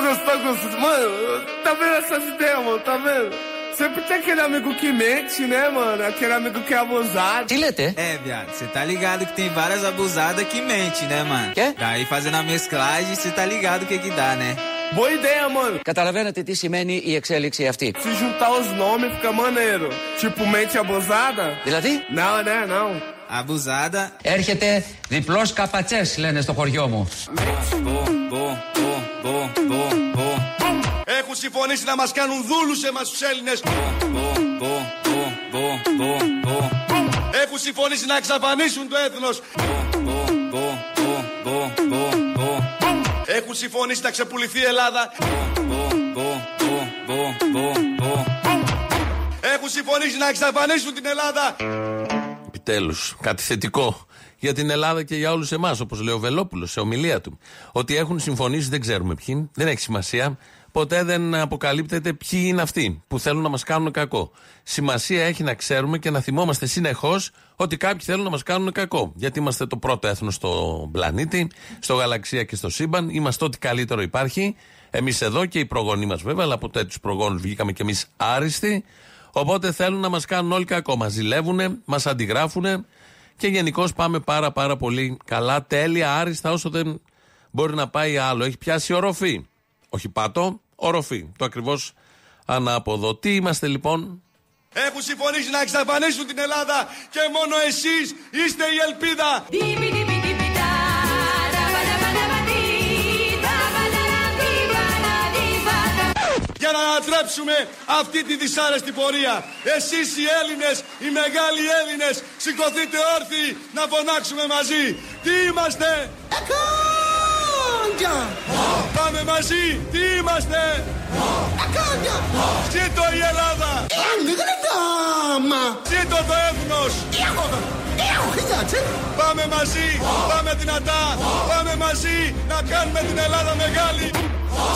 gostou, gostou. Mano, tá vendo essas ideias, mano? Tá vendo? Sempre tem aquele amigo que mente, né, mano? Aquele amigo que é abusado. Τι λέτε? É, viado, você tá ligado que tem várias abusadas que mente, né, mano? Quê? Daí fazendo a mesclagem, você tá ligado o que que dá, né? Boa ideia, mano. Καταλαβαίνετε τι σημαίνει η εξέλιξη αυτή. Se juntar os nomes fica maneiro. Tipo, mente abusada? Δηλαδή, Não, né? Não. Abusada. έρχεται διπλός καπατσές λένε στο χωριό μου. Bom, bom, bom, bom, bom, bom. Έχουν συμφωνήσει να μας κάνουν δούλους εμάς τους Έλληνες. Bom, bom, bom, bom, bom, bom. Έχουν συμφωνήσει να εξαφανίσουν το έθνος. Bom, bom, bom, bom, bom, bom. Έχουν συμφωνήσει να ξεπουληθεί η Ελλάδα. Bom, bom, bom, bom, bom, bom. Έχουν συμφωνήσει να εξαφανίσουν την Ελλάδα. Επιτέλου, κάτι θετικό για την Ελλάδα και για όλους εμάς, όπως λέει ο Βελόπουλος σε ομιλία του. Ότι έχουν συμφωνήσει, δεν ξέρουμε ποιοι, δεν έχει σημασία. Ποτέ δεν αποκαλύπτεται ποιοι είναι αυτοί που θέλουν να μας κάνουν κακό. Σημασία έχει να ξέρουμε και να θυμόμαστε συνεχώς ότι κάποιοι θέλουν να μας κάνουν κακό. Γιατί είμαστε το πρώτο έθνος στο πλανήτη, στο γαλαξία και στο σύμπαν. Είμαστε ό,τι καλύτερο υπάρχει. Εμείς εδώ και οι προγονείς μας βέβαια, αλλά από τέτοιους προγόνους βγήκαμε κι εμείς άριστοι. Οπότε θέλουν να μας κάνουν όλοι κακό. Μας ζηλεύουν, μας αντιγράφουν και γενικώ πάμε πάρα πάρα πολύ καλά, τέλεια, άριστα όσο δεν μπορεί να πάει άλλο. Έχει πιάσει οροφή. Όχι πάτο, οροφή. Το ακριβώς ανάποδο. Τι είμαστε λοιπόν, Έχουν συμφωνήσει να εξαφανίσουν την Ελλάδα και μόνο εσείς είστε η ελπίδα. Για να ανατρέψουμε αυτή τη δυσάρεστη πορεία. Εσείς οι Έλληνες, οι μεγάλοι Έλληνες, σηκωθείτε όρθιοι να φωνάξουμε μαζί. Τι είμαστε; Εκάντια! Πάμε μαζί, τι είμαστε; Εκάντια! Ζήτω η Ελλάδα! Ζήτω το έθνος! Πάμε μαζί, πάμε δυνατά, πάμε μαζί να κάνουμε την Ελλάδα μεγάλη.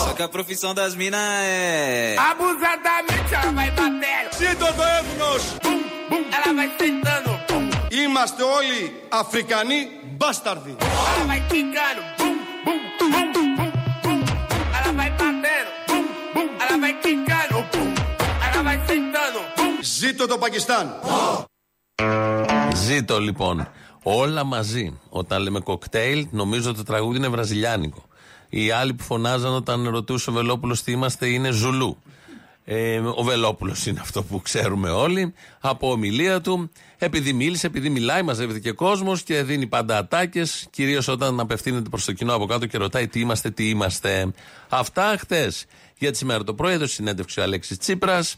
Só que a profissão das minas é. Abusadamente ela vai batendo. Ζήτω το έθνος! Bum, bum. Ela vai sentando. Bum. Είμαστε όλοι Αφρικανοί μπάσταρδοι. Ela vai quicando. Bum, bum, bum, bum, bum. Ela vai batendo. Bum, bum. Ela vai quicando. Bum. Ela vai sentando. Bum. Ζήτω το Πακιστάν. Ζήτω λοιπόν. Όλα μαζί. Όταν λέμε κοκτέιλ, νομίζω το τραγούδι είναι βραζιλιάνικο. Οι άλλοι που φωνάζαν όταν ρωτούσε ο Βελόπουλος τι είμαστε είναι Ζουλού. Ε, ο Βελόπουλος είναι αυτό που ξέρουμε όλοι. Από ομιλία του, επειδή μίλησε, επειδή μιλάει, μαζεύεται και κόσμος και δίνει πάντα ατάκες. Κυρίως όταν απευθύνεται προς το κοινό από κάτω και ρωτάει τι είμαστε, τι είμαστε. Αυτά χτε. Για τη σήμερα το πρωί έδωσε συνέντευξη ο Αλέξης Τσίπρας.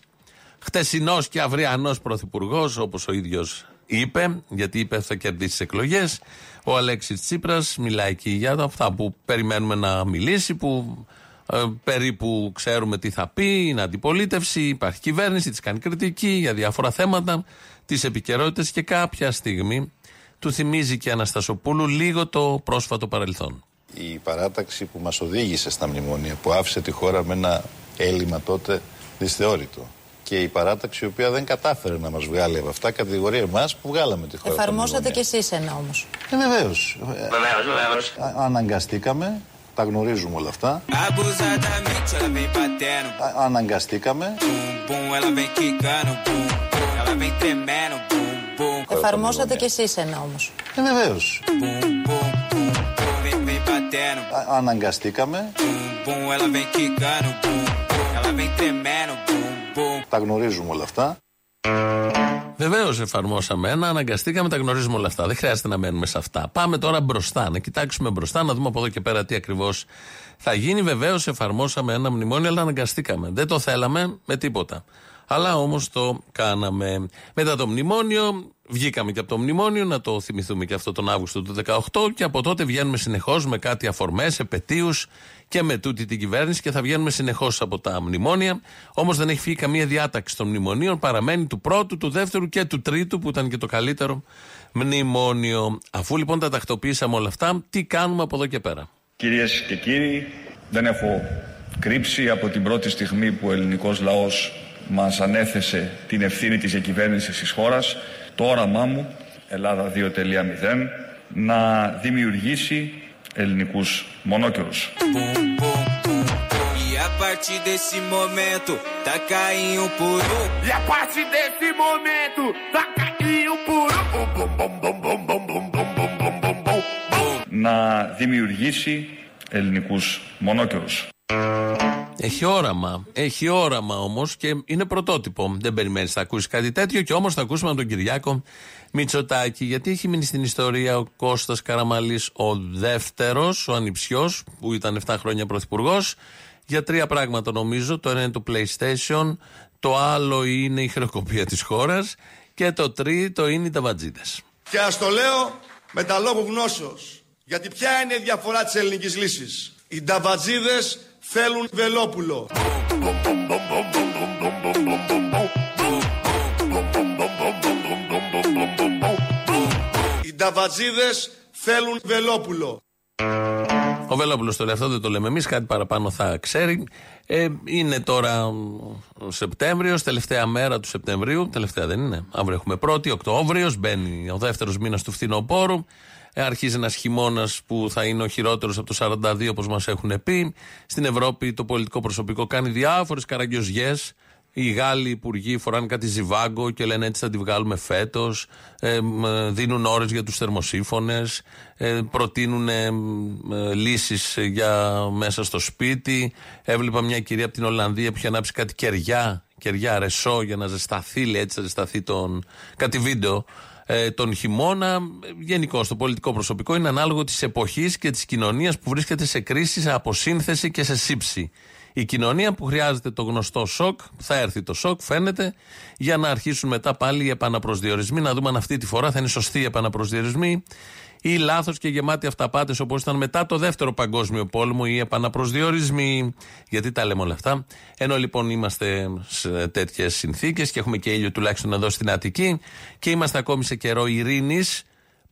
Χτεσινό και αυριανός πρωθυπουργός, όπως ο ίδιος είπε, γιατί είπε θα κερδίσει τις εκλογές. Ο Αλέξης Τσίπρας μιλάει εκεί για αυτά που περιμένουμε να μιλήσει, που ε, περίπου ξέρουμε τι θα πει, είναι αντιπολίτευση, υπάρχει κυβέρνηση, τη κάνει κριτική για διάφορα θέματα, τις επικαιρότητες και κάποια στιγμή του θυμίζει και Αναστασοπούλου λίγο το πρόσφατο παρελθόν. Η παράταξη που μας οδήγησε στα μνημόνια, που άφησε τη χώρα με ένα έλλειμμα τότε δυσθεώρητο. Και η παράταξη η οποία δεν κατάφερε να μας βγάλει από αυτά, κατηγορεί εμάς που βγάλαμε τη χώρα. από τα Εφαρμόσατε κι μνημόνια. εσείς ένα όμως. Ε, βεβαίως. Ε, α- Αναγκαστήκαμε, τα γνωρίζουμε όλα αυτά. Abusadamente ela vem batendo. Α- Αναγκαστήκαμε. Bum, bum, ela vem quicando. Bum, bum, ela vem tremendo. Bum, bum, Εφαρμόσατε κι εσείς ένα όμως. Ε, βεβαίως. bum, bum, bum, bum, vem, vem batendo. Α- Αναγκαστήκαμε, Bum, bum, ela vem quicando. Bum, bum, ela vem tremendo. Bum, bum. τα γνωρίζουμε όλα αυτά. Βεβαίως εφαρμόσαμε ένα, αναγκαστήκαμε, τα γνωρίζουμε όλα αυτά. Δεν χρειάζεται να μένουμε σε αυτά. Πάμε τώρα μπροστά, να κοιτάξουμε μπροστά, να δούμε από εδώ και πέρα τι ακριβώς θα γίνει. Βεβαίως εφαρμόσαμε ένα μνημόνιο, αλλά αναγκαστήκαμε. Δεν το θέλαμε με τίποτα. Αλλά όμως το κάναμε. Μετά το μνημόνιο, βγήκαμε και από το μνημόνιο, να το θυμηθούμε και αυτό τον Αύγουστο του 2018 και από τότε βγαίνουμε συνεχώς με κάτι αφορμές, επαιτίους και με τούτη την κυβέρνηση και θα βγαίνουμε συνεχώς από τα μνημόνια. Όμως δεν έχει φύγει καμία διάταξη των μνημονίων. Παραμένει του πρώτου, του δεύτερου και του τρίτου, που ήταν και το καλύτερο μνημόνιο. Αφού λοιπόν τα τακτοποιήσαμε όλα αυτά, τι κάνουμε από εδώ και πέρα; Κυρίες και κύριοι, δεν έχω κρύψει από την πρώτη στιγμή που ο ελληνικός λαός μας ανέθεσε την ευθύνη της διακυβέρνησης της χώρας, το όραμά μου, Ελλάδα 2.0, να δημιουργήσει ελληνικούς μονόκερους. Να δημιουργήσει ελληνικούς μονόκερους. Έχει όραμα. Έχει όραμα όμως και είναι πρωτότυπο. Δεν περιμένεις να ακούσεις κάτι τέτοιο και όμως θα ακούσουμε από τον Κυριάκο Μητσοτάκη. Γιατί έχει μείνει στην ιστορία ο Κώστας Καραμαλής, ο δεύτερος, ο ανιψιός, που ήταν 7 χρόνια πρωθυπουργός, για τρία πράγματα νομίζω. Το ένα είναι το PlayStation, το άλλο είναι η χρεοκοπία της χώρας και το τρίτο είναι οι ταβατζίδε. Και ας το λέω με τα λόγου γνώσεως. Γιατί ποια είναι η διαφορά της ελληνικής λύσης; Οι νταβατζίδες θέλουν βελόπουλο. Οι νταβατζίδες θέλουν βελόπουλο. Ο Βελόπουλος το λέει αυτό, δεν το λέμε εμείς, κάτι παραπάνω θα ξέρει. Ε, είναι τώρα ο Σεπτέμβριος, τελευταία μέρα του Σεπτεμβρίου. Τελευταία δεν είναι. Αύριο έχουμε πρώτη, Οκτώβριος, μπαίνει ο δεύτερος μήνας του φθινοπόρου. Ε, αρχίζει ένας χειμώνας που θα είναι ο χειρότερος από το 42, όπως μας έχουν πει. Στην Ευρώπη το πολιτικό προσωπικό κάνει διάφορες καραγκιόζιέ. Οι Γάλλοι υπουργοί φοράνε κάτι ζιβάγκο και λένε έτσι θα τη βγάλουμε φέτος. Ε, μ, ε, δίνουν ώρες για τους θερμοσύφωνε. Ε, προτείνουν ε, λύσεις για μέσα στο σπίτι. Έβλεπα μια κυρία από την Ολλανδία που είχε ανάψει κάτι κεριά, κεριά ρεσό για να ζεσταθεί, λέει έτσι θα ζεσταθεί τον. κάτι βίντεο. Ε, τον χειμώνα, γενικώ το πολιτικό προσωπικό είναι ανάλογο της εποχής και της κοινωνίας που βρίσκεται σε κρίση, σε αποσύνθεση και σε σύψη. Η κοινωνία που χρειάζεται το γνωστό σοκ, θα έρθει το σοκ, φαίνεται, για να αρχίσουν μετά πάλι οι επαναπροσδιορισμοί, να δούμε αν αυτή τη φορά θα είναι σωστοί οι επαναπροσδιορισμοί ή λάθος και γεμάτοι αυταπάτες όπως ήταν μετά το δεύτερο παγκόσμιο πόλεμο ή επαναπροσδιορισμοί. Γιατί τα λέμε όλα αυτά. Ενώ λοιπόν είμαστε σε τέτοιες συνθήκες και έχουμε και ήλιο τουλάχιστον εδώ στην Αττική και είμαστε ακόμη σε καιρό ειρήνης,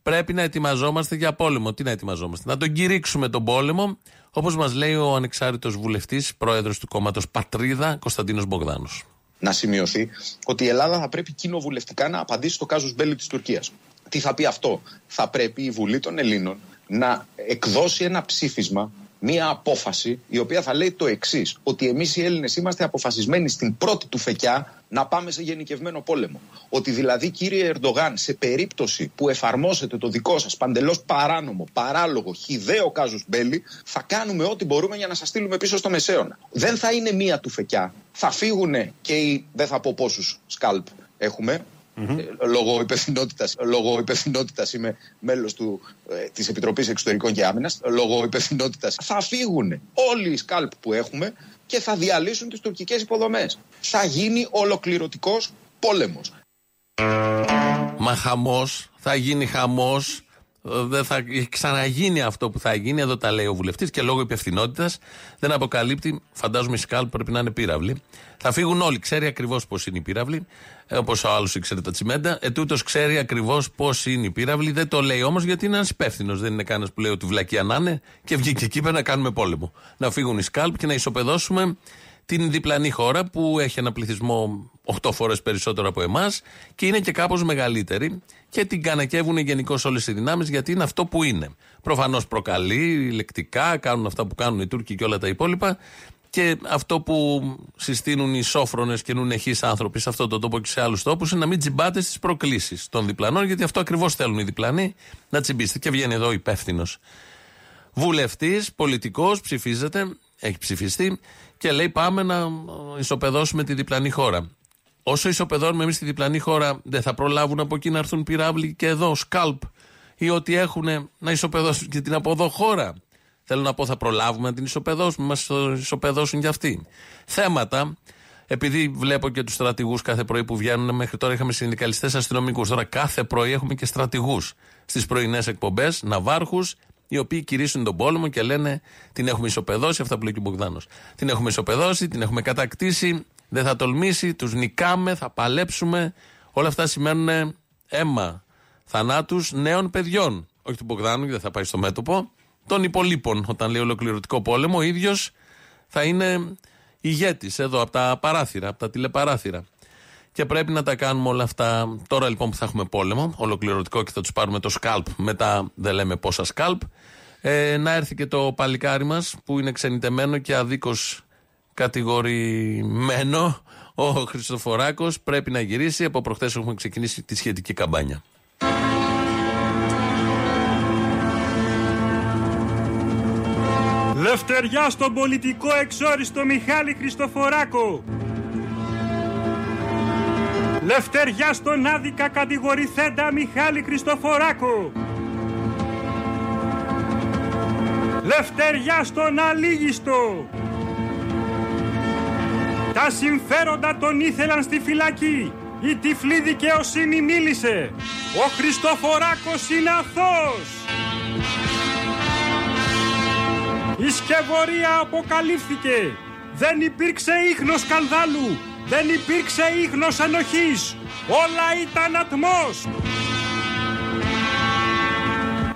πρέπει να ετοιμαζόμαστε για πόλεμο. Τι να ετοιμαζόμαστε, να τον κηρύξουμε τον πόλεμο, όπως μας λέει ο ανεξάρτητος βουλευτής, πρόεδρος του κόμματος Πατρίδα, Κωνσταντίνος Μπογδάνος. να σημειωθεί ότι η Ελλάδα θα πρέπει κοινοβουλευτικά να απαντήσει στο κάζους μπέλι της Τουρκίας. Τι θα πει αυτό; Θα πρέπει η Βουλή των Ελλήνων να εκδώσει ένα ψήφισμα, μία απόφαση, η οποία θα λέει το εξής: Ότι εμείς οι Έλληνες είμαστε αποφασισμένοι στην πρώτη του φεκιά να πάμε σε γενικευμένο πόλεμο. Ότι δηλαδή, κύριε Ερντογάν, σε περίπτωση που εφαρμόσετε το δικό σας παντελώς παράνομο, παράλογο, χιδαίο κάζους μπέλι, θα κάνουμε ό,τι μπορούμε για να σας στείλουμε πίσω στο μεσαίωνα. Δεν θα είναι μία του φεκιά. Θα φύγουν και οι, δεν θα πω πόσους σκάλπ έχουμε, ε, λόγω υπευθυνότητας, λόγω υπευθυνότητας είμαι μέλος του, ε, της Επιτροπής Εξωτερικών και Άμυνας λόγω υπευθυνότητας θα φύγουν όλοι οι σκάλπ που έχουμε και θα διαλύσουν τις τουρκικές υποδομές θα γίνει ολοκληρωτικός πόλεμος Μα χαμός, θα γίνει χαμός. Δεν θα ξαναγίνει αυτό που θα γίνει. Εδώ τα λέει ο βουλευτής και λόγω υπευθυνότητας δεν αποκαλύπτει. Φαντάζομαι η ΣΚΑΛ πρέπει να είναι πύραυλοι. Θα φύγουν όλοι. Ξέρει ακριβώς πώς είναι οι πύραυλοι. Όπως ο άλλος ήξερε τα τσιμέντα. Ετούτο ξέρει ακριβώς πώς είναι οι πύραυλοι. Δεν το λέει όμως γιατί είναι ένα υπεύθυνο. Δεν είναι κανένας που λέει ότι βλακία να είναι και βγήκε εκεί πέρα να κάνουμε πόλεμο. Να φύγουν οι ΣΚΑΛΠ και να ισοπεδώσουμε την διπλανή χώρα που έχει ένα πληθυσμό 8 φορές περισσότερο από εμάς και είναι και κάπως μεγαλύτερη και την κανακεύουν γενικώς όλες οι δυνάμεις γιατί είναι αυτό που είναι. Προφανώς προκαλεί λεκτικά, κάνουν αυτά που κάνουν οι Τούρκοι και όλα τα υπόλοιπα. Και αυτό που συστήνουν οι σόφρονες και νουνεχεί άνθρωποι σε αυτόν τον τόπο και σε άλλους τόπους είναι να μην τσιμπάτε στις προκλήσεις των διπλανών, γιατί αυτό ακριβώς θέλουν οι διπλανοί, να τσιμπήσετε. Και βγαίνει εδώ υπεύθυνος βουλευτής, πολιτικός, ψηφίζεται, έχει ψηφιστεί και λέει πάμε να ισοπεδώσουμε τη διπλανή χώρα. Όσο ισοπεδώνουμε εμείς τη διπλανή χώρα, δεν θα προλάβουν από εκεί να έρθουν πυράβλοι και εδώ, σκάλπ, ή ότι έχουν να ισοπεδώσουν και την από εδώ χώρα. Θέλω να πω, θα προλάβουμε να την ισοπεδώσουμε, μας ισοπεδώσουν κι αυτοί. Θέματα, επειδή βλέπω και τους στρατηγούς κάθε πρωί που βγαίνουν, μέχρι τώρα είχαμε συνδικαλιστές αστυνομικούς. Τώρα κάθε πρωί έχουμε και στρατηγούς στις πρωινές εκπομπές, ναυάρχους, οι οποίοι κηρύσσουν τον πόλεμο και λένε την έχουμε ισοπεδώσει, αυτά που λέει και ο Μπογδάνος. Την έχουμε ισοπεδώσει, την έχουμε κατακτήσει, δεν θα τολμήσει, τους νικάμε, θα παλέψουμε. Όλα αυτά σημαίνουν αίμα θανάτους νέων παιδιών. Όχι του Μπογδάνου, δεν θα πάει στο μέτωπο. Των υπολείπων, όταν λέει ολοκληρωτικό πόλεμο, ο ίδιος θα είναι ηγέτης εδώ από τα παράθυρα, από τα τηλεπαράθυρα. Και πρέπει να τα κάνουμε όλα αυτά τώρα λοιπόν που θα έχουμε πόλεμο, ολοκληρωτικό και θα τους πάρουμε το σκάλπ, μετά δεν λέμε πόσα σκάλπ. Ε, να έρθει και το παλικάρι μας που είναι ξενιτεμένο και αδίκως κατηγορημένο ο Χριστοφοράκος πρέπει να γυρίσει. Από προχθές έχουμε ξεκινήσει τη σχετική καμπάνια. Λευτεριά στον πολιτικό εξόριστο Μιχάλη Χριστοφοράκο. Λευτεριά στον άδικα κατηγορηθέντα Μιχάλη Χριστοφοράκο. Λευτεριά στον αλήγιστο. Τα συμφέροντα τον ήθελαν στη φυλακή. Η τυφλή δικαιοσύνη μίλησε. Ο Χριστοφοράκος είναι αθώος. Η σκευωρία αποκαλύφθηκε. Δεν υπήρξε ίχνος σκανδάλου. Δεν υπήρξε ίχνος ενοχής. Όλα ήταν ατμός.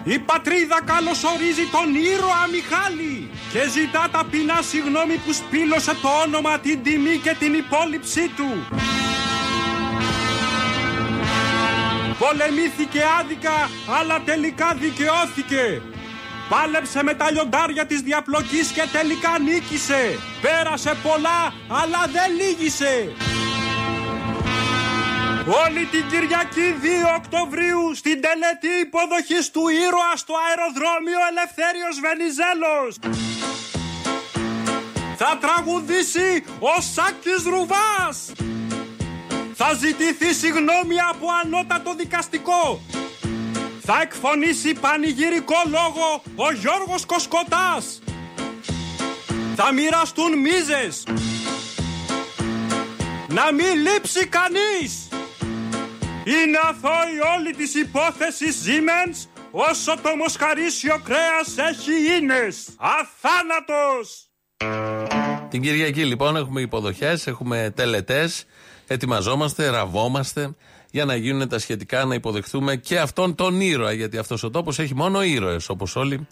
Η πατρίδα καλωσορίζει τον ήρωα Μιχάλη και ζητά ταπεινά συγγνώμη που σπήλωσε το όνομα, την τιμή και την υπόλοιψή του. Πολεμήθηκε άδικα, αλλά τελικά δικαιώθηκε. Πάλεψε με τα λιοντάρια της διαπλοκής και τελικά νίκησε. Πέρασε πολλά, αλλά δεν λύγησε. Όλη την Κυριακή 2 Οκτωβρίου στην τελετή υποδοχής του ήρωα στο αεροδρόμιο Ελευθέριος Βενιζέλος. Θα τραγουδήσει ο Σάκης Ρουβάς. Θα ζητηθεί συγγνώμη από ανώτατο δικαστικό. Θα εκφωνήσει πανηγυρικό λόγο ο Γιώργος Κοσκοτάς. Θα μοιραστούν μίζες. Να μην λείψει κανείς. Είναι αθώη όλη της υπόθεσης Siemens όσο το μοσχαρίσιο κρέας έχει ίνες. Αθάνατος! Την Κυριακή λοιπόν έχουμε υποδοχές, έχουμε τελετές, ετοιμαζόμαστε, ραβόμαστε για να γίνουν τα σχετικά να υποδεχθούμε και αυτόν τον ήρωα γιατί αυτός ο τόπος έχει μόνο ήρωες όπως όλοι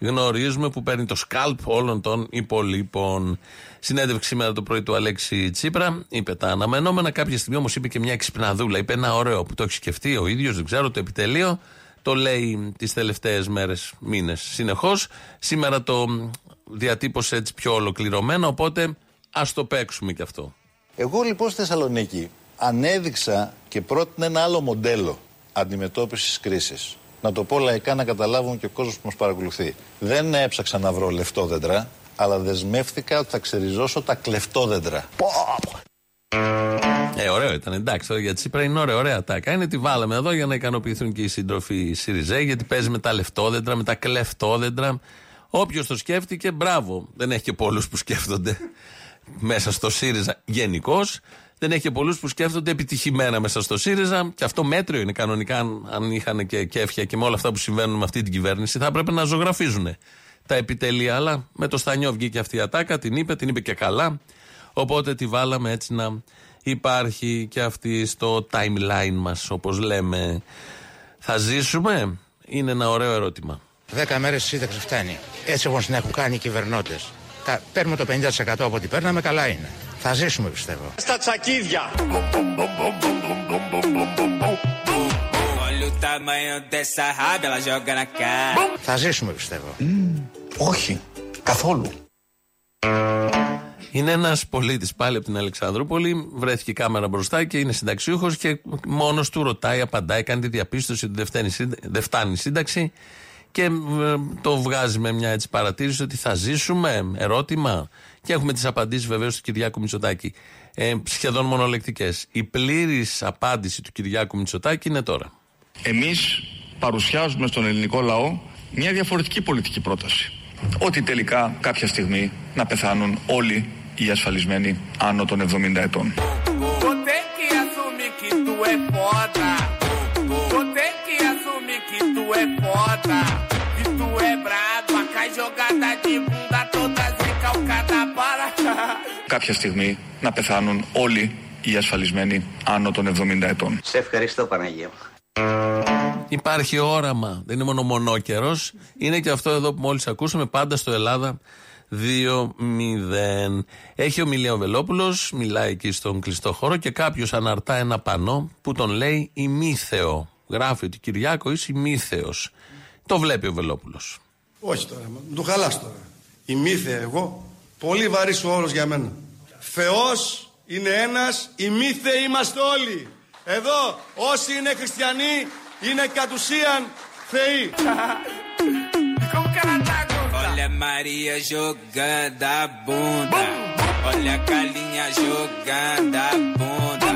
γνωρίζουμε που παίρνει το σκάλπ όλων των υπολείπων. Συνέντευξη σήμερα το πρωί του Αλέξη Τσίπρα. Είπε τα αναμενόμενα. Κάποια στιγμή όμως είπε και μια εξυπναδούλα. Είπε ένα ωραίο που το έχει σκεφτεί ο ίδιος, δεν ξέρω, το επιτελείο. Το λέει τις τελευταίες μέρες, μήνες συνεχώς. Σήμερα το διατύπωσε έτσι πιο ολοκληρωμένο. Οπότε ας το παίξουμε κι αυτό. Εγώ λοιπόν στη Θεσσαλονίκη ανέδειξα και πρότεινα ένα άλλο μοντέλο αντιμετώπισης κρίσης. Να το πω λαϊκά να καταλάβουν και ο κόσμος που μας παρακολουθεί. Δεν έψαξα να βρω λεφτόδεντρα, αλλά δεσμεύτηκα ότι θα ξεριζώσω τα κλεφτόδεντρα. Ε, ωραίο ήταν. Εντάξει, τώρα για Τσίπρα είναι ωραία, ωραία τάκα. Είναι τη βάλαμε εδώ για να ικανοποιηθούν και οι σύντροφοι ΣΥΡΙΖΕ, γιατί παίζει με τα λεφτόδεντρα, με τα κλεφτόδεντρα. Όποιος το σκέφτηκε, μπράβο. Δεν έχει και πολλούς που σκέφτονται μέσα στο ΣΥΡΙΖΑ γενικώς. Δεν έχει και πολλούς που σκέφτονται επιτυχημένα μέσα στο ΣΥΡΙΖΑ. Και αυτό μέτριο είναι κανονικά. Αν, αν είχαν και κέφια και με όλα αυτά που συμβαίνουν με αυτή την κυβέρνηση, θα έπρεπε να ζωγραφίζουν τα επιτελεία. Αλλά με το Στανιό βγήκε αυτή η ατάκα, την είπε, την είπε και καλά. Οπότε τη βάλαμε έτσι να υπάρχει και αυτή στο timeline μας, όπως λέμε. Θα ζήσουμε, είναι ένα ωραίο ερώτημα. Δέκα μέρες σύνταξη φτάνει. Έτσι όπω την έχουν κάνει οι κυβερνώντες. Παίρνουμε το 50% από ό,τι παίρναμε, καλά είναι. Θα ζήσουμε πιστεύω. Στα τσακίδια. Θα ζήσουμε πιστεύω. Όχι, καθόλου. Είναι ένας πολίτης πάλι από την Αλεξανδρούπολη. Βρέθηκε η κάμερα μπροστά και είναι συνταξιούχος και μόνος του ρωτάει, απαντάει, κάνει τη διαπίστωση ότι δεν φτάνει, δεν φτάνει η σύνταξη και ε, το βγάζει με μια έτσι παρατήρηση ότι θα ζήσουμε. Ερώτημα. Και έχουμε τις απαντήσεις βεβαίως του Κυριάκου Μητσοτάκη. Ε, σχεδόν μονολεκτικές. Η πλήρης απάντηση του Κυριάκου Μητσοτάκη είναι τώρα. Εμείς παρουσιάζουμε στον ελληνικό λαό μια διαφορετική πολιτική πρόταση. Ότι τελικά κάποια στιγμή να πεθάνουν όλοι οι ασφαλισμένοι άνω των 70 ετών. Κάποια στιγμή να πεθάνουν όλοι οι ασφαλισμένοι άνω των 70 ετών. Σε ευχαριστώ Παναγία Υπάρχει όραμα. Δεν είναι μόνο μονόκερο. Είναι και αυτό εδώ που μόλις ακούσαμε πάντα στο Ελλάδα 2-0. Έχει ομιλία ο Βελόπουλος, μιλάει εκεί στον κλειστό χώρο και κάποιος αναρτά ένα πανό που τον λέει ημίθεο. Γράφει ότι Κυριάκο είσαι ημίθεος. Το βλέπει ο Βελόπουλος. Όχι τώρα, του χαλάς τώρα. Ημίθεα εγώ. Πολύ βαρύς ο όρος για μένα. Θεός είναι ένας, οι μη θεοί είμαστε όλοι. Εδώ όσοι είναι χριστιανοί είναι κατ' ουσίαν θεοί. Olha a Maria jogando a bunda. Olha a Carlinha jogando a bunda.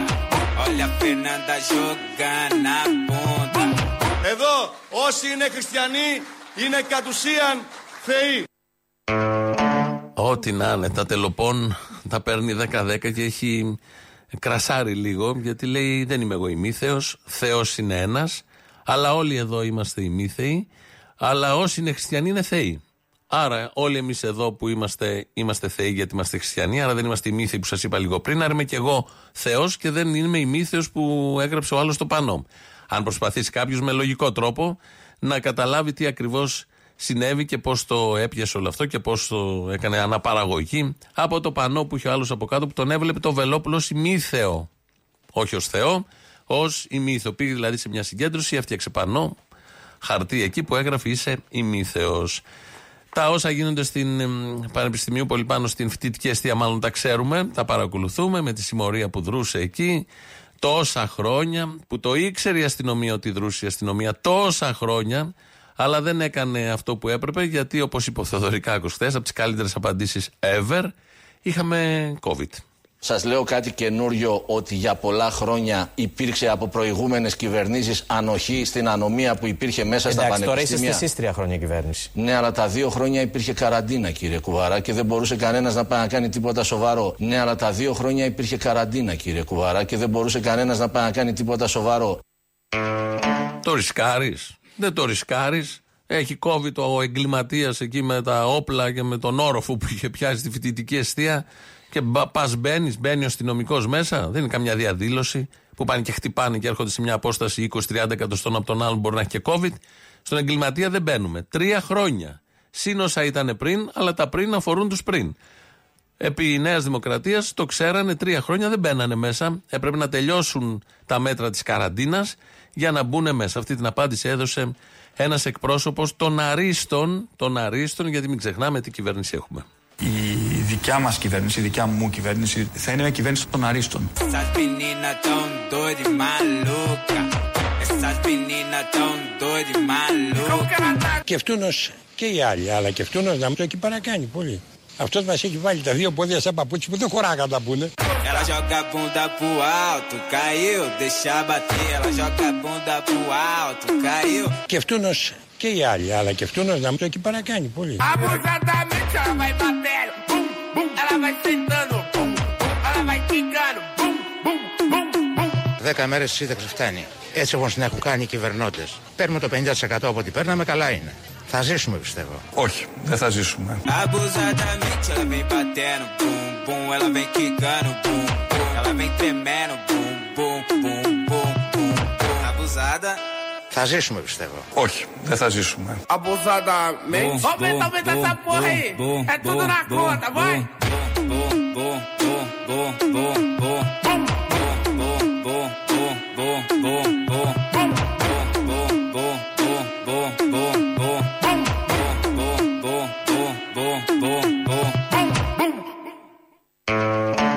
Olha a Fernanda jogando a bunda. Εδώ όσοι είναι χριστιανοί είναι κατ' ουσίαν θεοί. Ό,τι να είναι, τα τελοπών τα παίρνει 10-10 και έχει κρασάρει λίγο γιατί λέει δεν είμαι εγώ ημίθεος, Θεός είναι ένας, αλλά όλοι εδώ είμαστε ημίθεοι, αλλά όσοι είναι χριστιανοί είναι θεοί. Άρα, όλοι εμείς εδώ που είμαστε, είμαστε θεοί γιατί είμαστε χριστιανοί, άρα δεν είμαστε ημίθεοι που σας είπα λίγο πριν. Άρα είμαι και εγώ Θεός και δεν είμαι ημίθεος που έγραψε ο άλλος το πανό. Αν προσπαθήσει κάποιος με λογικό τρόπο να καταλάβει τι ακριβώς συνέβη και πώς το έπιασε όλο αυτό και πώς το έκανε αναπαραγωγή από το πανό που είχε ο άλλος από κάτω που τον έβλεπε το Βελόπουλο ημίθεο. Όχι ως Θεό, ως ημίθεο. Πήγε δηλαδή σε μια συγκέντρωση, έφτιαξε πανό, χαρτί εκεί που έγραφε είσαι ημίθεος. Τα όσα γίνονται στην εμ, Πανεπιστημίου πολύ πάνω στην φοιτητική αιστεία, μάλλον τα ξέρουμε, τα παρακολουθούμε με τη συμμορία που δρούσε εκεί. Τόσα χρόνια που το ήξερε η αστυνομία ότι δρούσε η αστυνομία, τόσα χρόνια, αλλά δεν έκανε αυτό που έπρεπε γιατί όπως είπε ο Θεοδωρικάκος χθες, από τις καλύτερες απαντήσεις ever, είχαμε COVID. Σας λέω κάτι καινούριο ότι για πολλά χρόνια υπήρξε από προηγούμενες κυβερνήσεις ανοχή στην ανομία που υπήρχε μέσα στα Εντάξει, τώρα πανεπιστήμια. είστε εσεί τρία χρόνια κυβέρνηση. Ναι, αλλά τα δύο χρόνια υπήρχε καραντίνα, κύριε Κουβαρά, και δεν μπορούσε κανένας να πάει να κάνει τίποτα σοβαρό. Ναι, αλλά τα δύο χρόνια υπήρχε καραντίνα, κύριε Κουβαρά, και δεν μπορούσε κανένας να πάει να κάνει τίποτα σοβαρό. Το ρισκάρεις. Δεν το ρισκάρεις. Έχει κόβει το εγκληματίας εκεί με τα όπλα και με τον όροφο που είχε πιάσει στη φοιτητική αιστεία και πας μπαίνεις, μπαίνει ο αστυνομικός μέσα. Δεν είναι καμιά διαδήλωση που πάνε και χτυπάνε και έρχονται σε μια απόσταση 20-30 εκατοστών από τον άλλον. Μπορεί να έχει και COVID. Στον εγκληματία δεν μπαίνουμε. Τρία χρόνια. Συν όσα ήταν πριν, αλλά τα πριν αφορούν τους πριν. Επί Νέας Δημοκρατίας το ξέρανε τρία χρόνια, δεν μπαίνανε μέσα. Έπρεπε να τελειώσουν τα μέτρα της καραντίνας για να μπουν μέσα. Αυτή την απάντηση έδωσε ένας εκπρόσωπος των αρίστων, των αρίστων, γιατί μην ξεχνάμε τι κυβέρνηση έχουμε. Η δικιά μας κυβέρνηση, η δικιά μου κυβέρνηση θα είναι μια κυβέρνηση των αρίστων. Essas meninas tão doidas e maluca. Essas meninas tão doidas e maluca. Και αυτούνος και οι άλλοι, αλλά και αυτούνος να μου το έχει παρακάνει πολύ. Αυτός μας έχει βάλει τα δύο πόδια σαν παπούτσι που δεν χωράγαν τα πούνε. Ela joga a bunda pro alto, caiu, deixa bater. Ela joga a bunda pro alto, caiu. Και αυτούνος και οι άλλοι, αλλά και αυτούνος να μου το έχει παρακάνει πολύ. Abusadamente ela vai batendo, bum, bum, ela vai sentando, bum, bum, ela vai quicando, bum, bum, bum, bum. Δέκα μέρες σύνταξης φτάνει. Έτσι όπως την έχουν κάνει οι κυβερνώντες. Παίρνουμε το 50% από ό,τι παίρναμε, καλά είναι. Θα ζήσουμε πιστεύω. Όχι, δεν θα ζήσουμε. Abusadamente ela vem batendo, bum, bum. Ela vem quicando, bum, bum. Ela vem tremendo, bum, bum, bum, bum, bum, bum. Abusada. Θα ζήσουμε, πιστεύω. Όχι, δεν θα ζήσουμε. Από σαντα με. Όπε τα με τα σαμπούρι. Έτσι τον ακούω, τα βάει.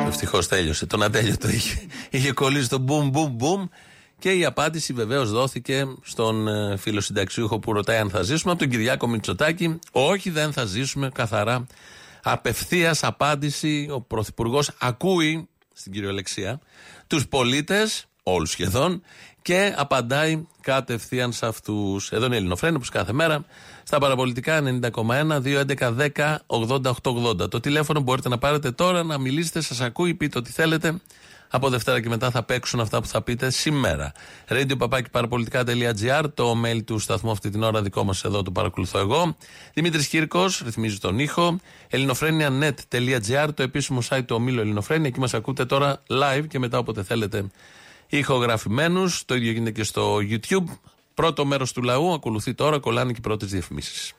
Ευτυχώς τέλειωσε. Τον ατέλειωτο είχε, είχε κολλήσει το boom boom boom. Και η απάντηση βεβαίως δόθηκε στον ε, φίλο συνταξιούχο που ρωτάει αν θα ζήσουμε από τον Κυριάκο Μητσοτάκη. Όχι, δεν θα ζήσουμε. Καθαρά απευθείας απάντηση. Ο Πρωθυπουργός ακούει στην κυριολεξία τους πολίτες, όλους σχεδόν, και απαντάει κατευθείαν σε αυτούς. Εδώ είναι η Ελληνοφρένη, όπω κάθε μέρα, στα παραπολιτικά 90,1, 211, 10, 80, 80. Το τηλέφωνο μπορείτε να πάρετε τώρα, να μιλήσετε, σας ακούει, πείτε ό,τι θέλετε. Από Δευτέρα και μετά θα παίξουν αυτά που θα πείτε σήμερα. Radio παπάκι παραπολιτικά.gr, το mail του σταθμού αυτή την ώρα δικό μας εδώ το παρακολουθώ εγώ. Δημήτρης Κύρκος, ρυθμίζει τον ήχο. ελληνοφρένια.net.gr, το επίσημο site του ομίλου Ελληνοφρένια. Εκεί μας ακούτε τώρα live και μετά όποτε θέλετε ηχογραφημένους. Το ίδιο γίνεται και στο YouTube. Πρώτο μέρος του λαού ακολουθεί τώρα, κολλάνε και οι πρώτες διαφημίσεις.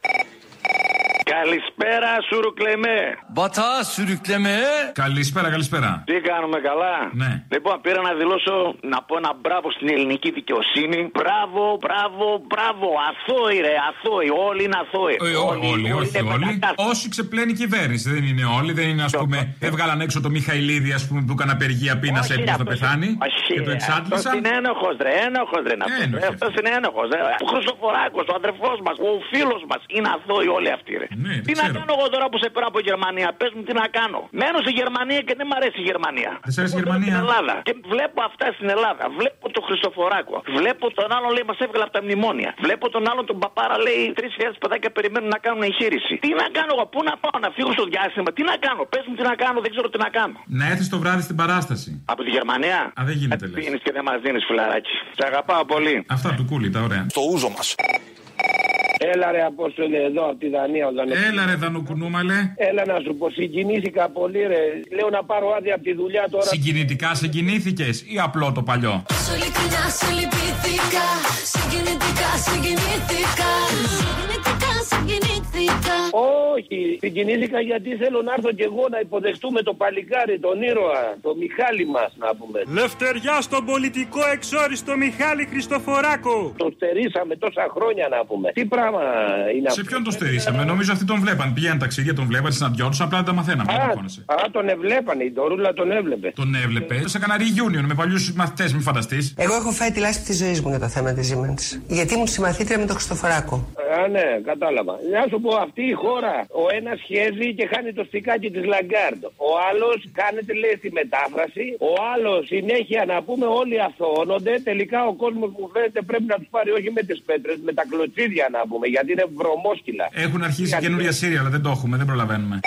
Καλησπέρα, Σουρουκλεμέ. Μπατά, σουρουκλεμέ. Καλησπέρα, καλησπέρα. Τι κάνουμε καλά; Ναι. Λοιπόν, πήρα να δηλώσω να πω ένα μπράβο στην ελληνική δικαιοσύνη. Μπράβο, μπράβο, μπράβο. Αθώοι, ρε, αθώοι. Όλοι είναι αθώοι. Ε, ό- όλοι, όχι είναι όλοι. πεντακάθαροι. Όσοι ξεπλένει η κυβέρνηση. Δεν είναι όλοι. Δεν είναι, ας πούμε, έβγαλαν έξω το Μιχαηλίδη, ας πούμε, που έκανε απεργία πείνας Όχι, έπειτα να αυτός- πεθάνει. όχι, Και το ρε, εξάντλησαν. αυτός είναι ένοχος, ρε. Ένοχος, ρε. να πω. Ένοχος. Αυτός είναι ένοχος. Ο Χρυσοφοράκος, ο αδερφός μας, ο φίλος μας. Είναι αθώοι όλοι αυτοί, ρε. Ναι, τι να κάνω εγώ τώρα που σε πέρα από Γερμανία; Πες μου τι να κάνω. Μένω στη Γερμανία και δεν μ' αρέσει η Γερμανία. Δεν σ' αρέσει η Εγώ Γερμανία; Στην Ελλάδα. Και βλέπω αυτά στην Ελλάδα. Βλέπω τον Χριστοφοράκο. Βλέπω τον άλλον λέει μας έβγαλε από τα μνημόνια. Βλέπω τον άλλον τον παπάρα λέει 3.000 παιδάκια περιμένουν να κάνουν εγχείρηση. Τι να κάνω εγώ, πού να πάω να φύγω στο διάστημα, τι να κάνω; Πες μου τι να κάνω, δεν ξέρω τι να κάνω. Να έρθεις το βράδυ στην παράσταση. Από τη Γερμανία; Α, δεν γίνεται, λες. Πίνεις και δεν μας δίνεις φιλαράκι. Σε αγαπάω πολύ. Αυτά του κούλι, τα ωραία. Το ούζο μας. Έλα ρε Απόστολε εδώ από τη Δανία ο Δανο- Έλα ρε δανοκουνούμαλε. Έλα να σου πω, συγκινήθηκα πολύ ρε. Λέω να πάρω άδεια από τη δουλειά τώρα. Συγκινητικά συγκινήθηκες ή απλό το παλιό; Σου ειλικρινά σου λυπήθηκα Συγκινητικά συγκινήθηκα Συγκινητικά συγκινήθηκα Όχι, συγκινήθηκα γιατί θέλω να έρθω κι εγώ να υποδεχτούμε το παλικάρι, τον ήρωα, τον Μιχάλη μας να πούμε. Λευτεριά στον πολιτικό εξόριστο Μιχάλη Χριστοφοράκο. Το στερήσαμε τόσα χρόνια να πούμε. Τι πράγμα είναι Σε ποιον το στερήσαμε, νομίζω αυτοί τον βλέπαν. Πήγαιναν ταξίδια, τον βλέπαν, συναντιόντουσαν, απλά δεν τα μαθαίναμε. δεν Α, αγχώνεσαι. α, τον εβλέπανε, η Ντορούλα τον έβλεπε. Τον έβλεπε σε κανένα reunion με παλιούς μαθητές, μην φανταστείς. Εγώ έχω φάει τη λάσπη της ζωής μου για το θέμα της Siemens. Γιατί ήμουν συμμαθήτρια με τον Χριστοφοράκο. Α, ναι, κατάλαβα. Να σου πω, αυτή η χώρα, ο ένας χέζει και χάνει το στικάκι της Λαγκάρντ. Ο άλλος κάνεται, λέει, στη μετάφραση. Ο άλλος συνέχεια να πούμε, όλοι αθωώνονται. Τελικά ο κόσμος που φαίνεται πρέπει να τους πάρει όχι με τις πέτρες, με τα κλωτσίδια να πούμε, γιατί είναι βρωμόσκυλα. Έχουν αρχίσει καινούρια σύρια, αλλά δεν το έχουμε, δεν προλαβαίνουμε.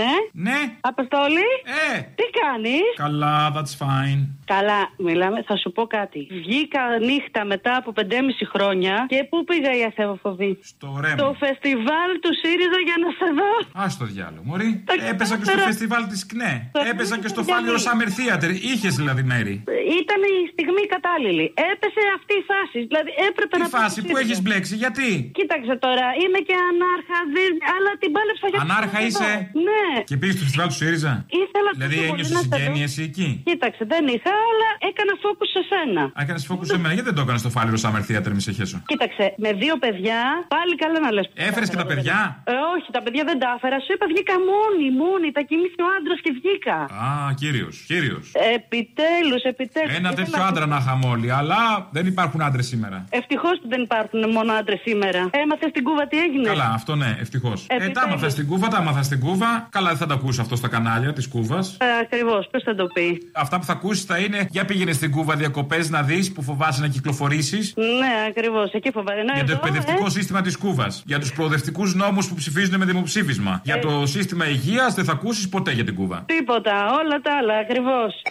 Ναι. Ναι. Αποστόλη. Ε. Τι κάνεις; Καλά, that's fine. Καλά, μιλάμε. Θα σου πω κάτι. Βγήκα νύχτα μετά από 5,5 χρόνια και πού πήγα η αθεοφοβή; Στο ρέμα. Στο φεστιβάλ του ΣΥΡΙΖΑ για να σε δω. Α το διάλογο, Μωρή. Τα Έπεσα και στο κατάφερα. φεστιβάλ της ΚΝΕ. Το Έπεσα και στο για Φάλιρο μí. Summer Theater. Είχες δηλαδή μέρη. Ήταν η στιγμή κατάλληλη. Έπεσε αυτή η φάση. Δηλαδή έπρεπε να Τι πάω φάση, στο πού ΣΥΡΙΖΑ. έχεις μπλέξει, γιατί; Κοίταξε τώρα, είμαι και ανάρχα, δεν- αλλά την πάλεψα για να Ανάρχα σε είσαι; δω. Ναι. Και πήγες στο φεστιβάλ του ΣΥΡΙΖΑ; Ήθελα Δηλαδή τόσο πολύ ένιωσες να σε δω. συγγένεια εσύ εκεί; Κοίταξε, δεν είχα, αλλά έκανα focus σε σένα. Έκανες φόκους σε μένα, γιατί δεν το έκανες στο Φάλιρο Summer Theater, μη σε χέσω; Κοίταξε, με δύο παιδιά, πάλι καλά να λες. Έφερες και τα παιδιά; Ε, όχι, τα παιδιά δεν τα έφερα. Σου είπα, βγήκα μόνη, μόνη. Τα κοιμήθηκε ο άντρας και βγήκα. Α, κύριος, κύριος. Επιτέλους, επιτέλους. Ένα τέτοιο άντρα να είχαμε όλοι, αλλά δεν υπάρχουν άντρες σήμερα. Ευτυχώς που δεν υπάρχουν μόνο άντρες σήμερα. Έμαθες στην Κούβα τι έγινε; Καλά, αυτό ναι, ευτυχώς. Ε, Επιτέλους. τα άμαθα στην Κούβα, τα άμαθα στην Κούβα. Καλά, δεν θα τα ακούσει αυτό στα κανάλια της Κούβας. Ε, Ακριβώς, πώ θα το πει; Αυτά που θα ακούσει θα είναι για πήγαινε στην Κούβα διακοπές να δεις που φοβάσαι να κυκλοφορήσεις. Ναι, ακριβώς. Εκεί φοβάμαι. Ναι, Για το εδώ, εκπαιδευτικό ε, σύστημα της Κούβας. Για τους προοδευτικούς νόμους που ψηφίζουν με δημοψήφισμα. Για το σύστημα υγείας δεν θα ακούσεις ποτέ για την Κούβα. Τίποτα, όλα τα άλλα, ακριβώς.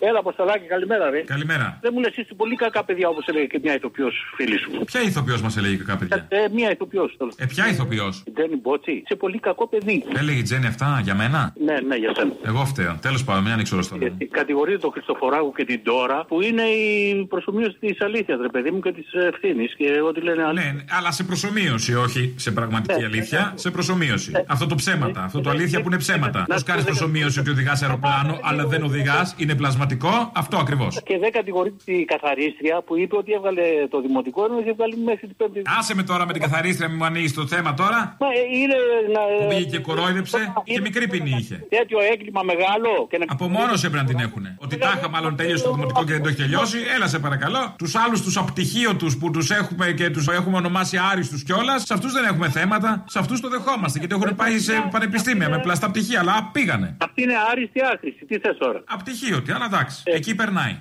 Έλα, Αποστολάκη, καλημέρα, ρε. Καλημέρα. Δεν μου λε, είστε πολύ κακά παιδιά, όπω έλεγε και μια ηθοποιό φίλη σου. Ποια ηθοποιό μα έλεγε κακά παιδιά. Ε, μια ηθοποιό. Ε, ποια ηθοποιό. Ντένι Μπότσι. Είσαι πολύ κακό παιδί. Έλεγε η Τζέννη αυτά για μένα. Ναι, ναι, για σένα. Εγώ φταίω. Τέλο πάντων, μην ανοίξω όλο το Ε, Κατηγορείται τον Χριστοφοράκο και την Τώρα που είναι η προσωμείωση τη αλήθεια, ρε παιδί μου, και τη ευθύνη. Και ό,τι λένε άλλοι. Ναι, αλλά σε προσωμείωση, όχι σε πραγματική Ναι. αλήθεια. Σε προσωμείωση. Αυτό το ψέματα. Αυτό το αλήθεια που είναι ψέματα. Να Πώ κάνει προσωμείωση ότι οδηγά αεροπλάνο, αλλά δεν οδηγά, είναι πλασματικό. Αυτό ακριβώς. Και δεν κατηγορείται τη καθαρίστρια που είπε ότι έβγαλε το δημοτικό ενώ είχε βγάλει μέχρι την πέμπτη. Άσε με τώρα με την καθαρίστρια, μην μου ανοίγεις το θέμα τώρα. Μα ε, είναι να. Που πήγε και κορόιδεψε και μικρή ποινή είχε. Τέτοιο έγκλημα μεγάλο. Και να... Απομόνωση έπρεπε να την έχουν. Ότι τάχα μάλλον τέλειωσε το δημοτικό και δεν το έχει τελειώσει. Έλα σε παρακαλώ. Τους άλλους τους απτυχίωτου που τους έχουμε και τους έχουμε ονομάσει άριστους κιόλας. Σε αυτούς δεν έχουμε θέματα. Σε αυτούς το δεχόμαστε γιατί έχουν πάει σε πανεπιστήμια με πλαστά πτυχία. Αλλά πήγανε. Αυτή είναι άριστη άχρηστη. Τι θες τώρα; Απτυχίωτη, αλλά εντάξει. Εκεί περνάει.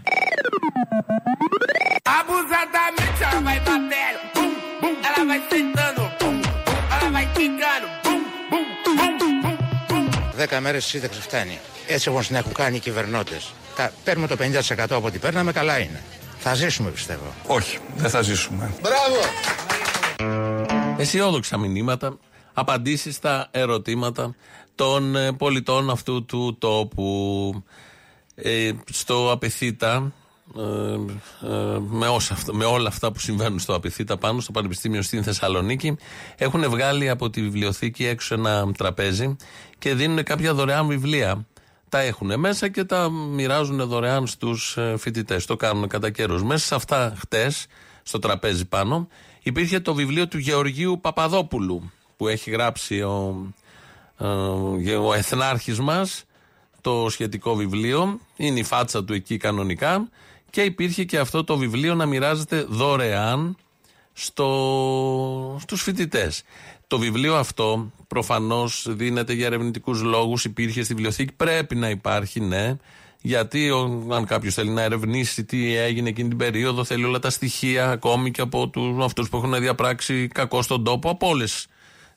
Abusadamente ela vai batendo, bum, bum, ela vai sentando, bum, bum, ela vai quicando, bum, bum, bum, bum, bum. Δέκα μέρες σύνταξη φτάνει. Έτσι όπω την έχουν κάνει οι κυβερνώντε. Τα παίρνουμε το 50% από ό,τι παίρναμε, καλά είναι. Θα ζήσουμε πιστεύω. Όχι, δεν θα ζήσουμε. Μπράβο! Αισιόδοξα μηνύματα, απαντήσεις στα ερωτήματα των ε, πολιτών αυτού του τόπου. Ε, στο Απεθύτα ε, ε, με, όσα, αυτά- με όλα αυτά που συμβαίνουν στο Απιθύτα πάνω στο Πανεπιστήμιο στην Θεσσαλονίκη έχουν βγάλει από τη βιβλιοθήκη έξω ένα τραπέζι και δίνουν κάποια δωρεάν βιβλία. Τα έχουν μέσα και τα μοιράζουν δωρεάν στους ε, φοιτητές. Το κάνουν κατά καιρούς. Μέσα σε αυτά χτες, στο τραπέζι πάνω, υπήρχε το βιβλίο του Γεωργίου Παπαδόπουλου που έχει γράψει ο, ε, ο εθνάρχης μας το σχετικό βιβλίο. Είναι η φάτσα του εκεί κανονικά. Και υπήρχε και αυτό το βιβλίο να μοιράζεται δωρεάν στο, στους φοιτητές. Το βιβλίο αυτό προφανώς δίνεται για ερευνητικούς λόγους, υπήρχε στη βιβλιοθήκη, πρέπει να υπάρχει, ναι. Γιατί ο, αν κάποιος θέλει να ερευνήσει τι έγινε εκείνη την περίοδο, θέλει όλα τα στοιχεία, ακόμη και από τους, αυτούς που έχουν διαπράξει κακό στον τόπο, από όλες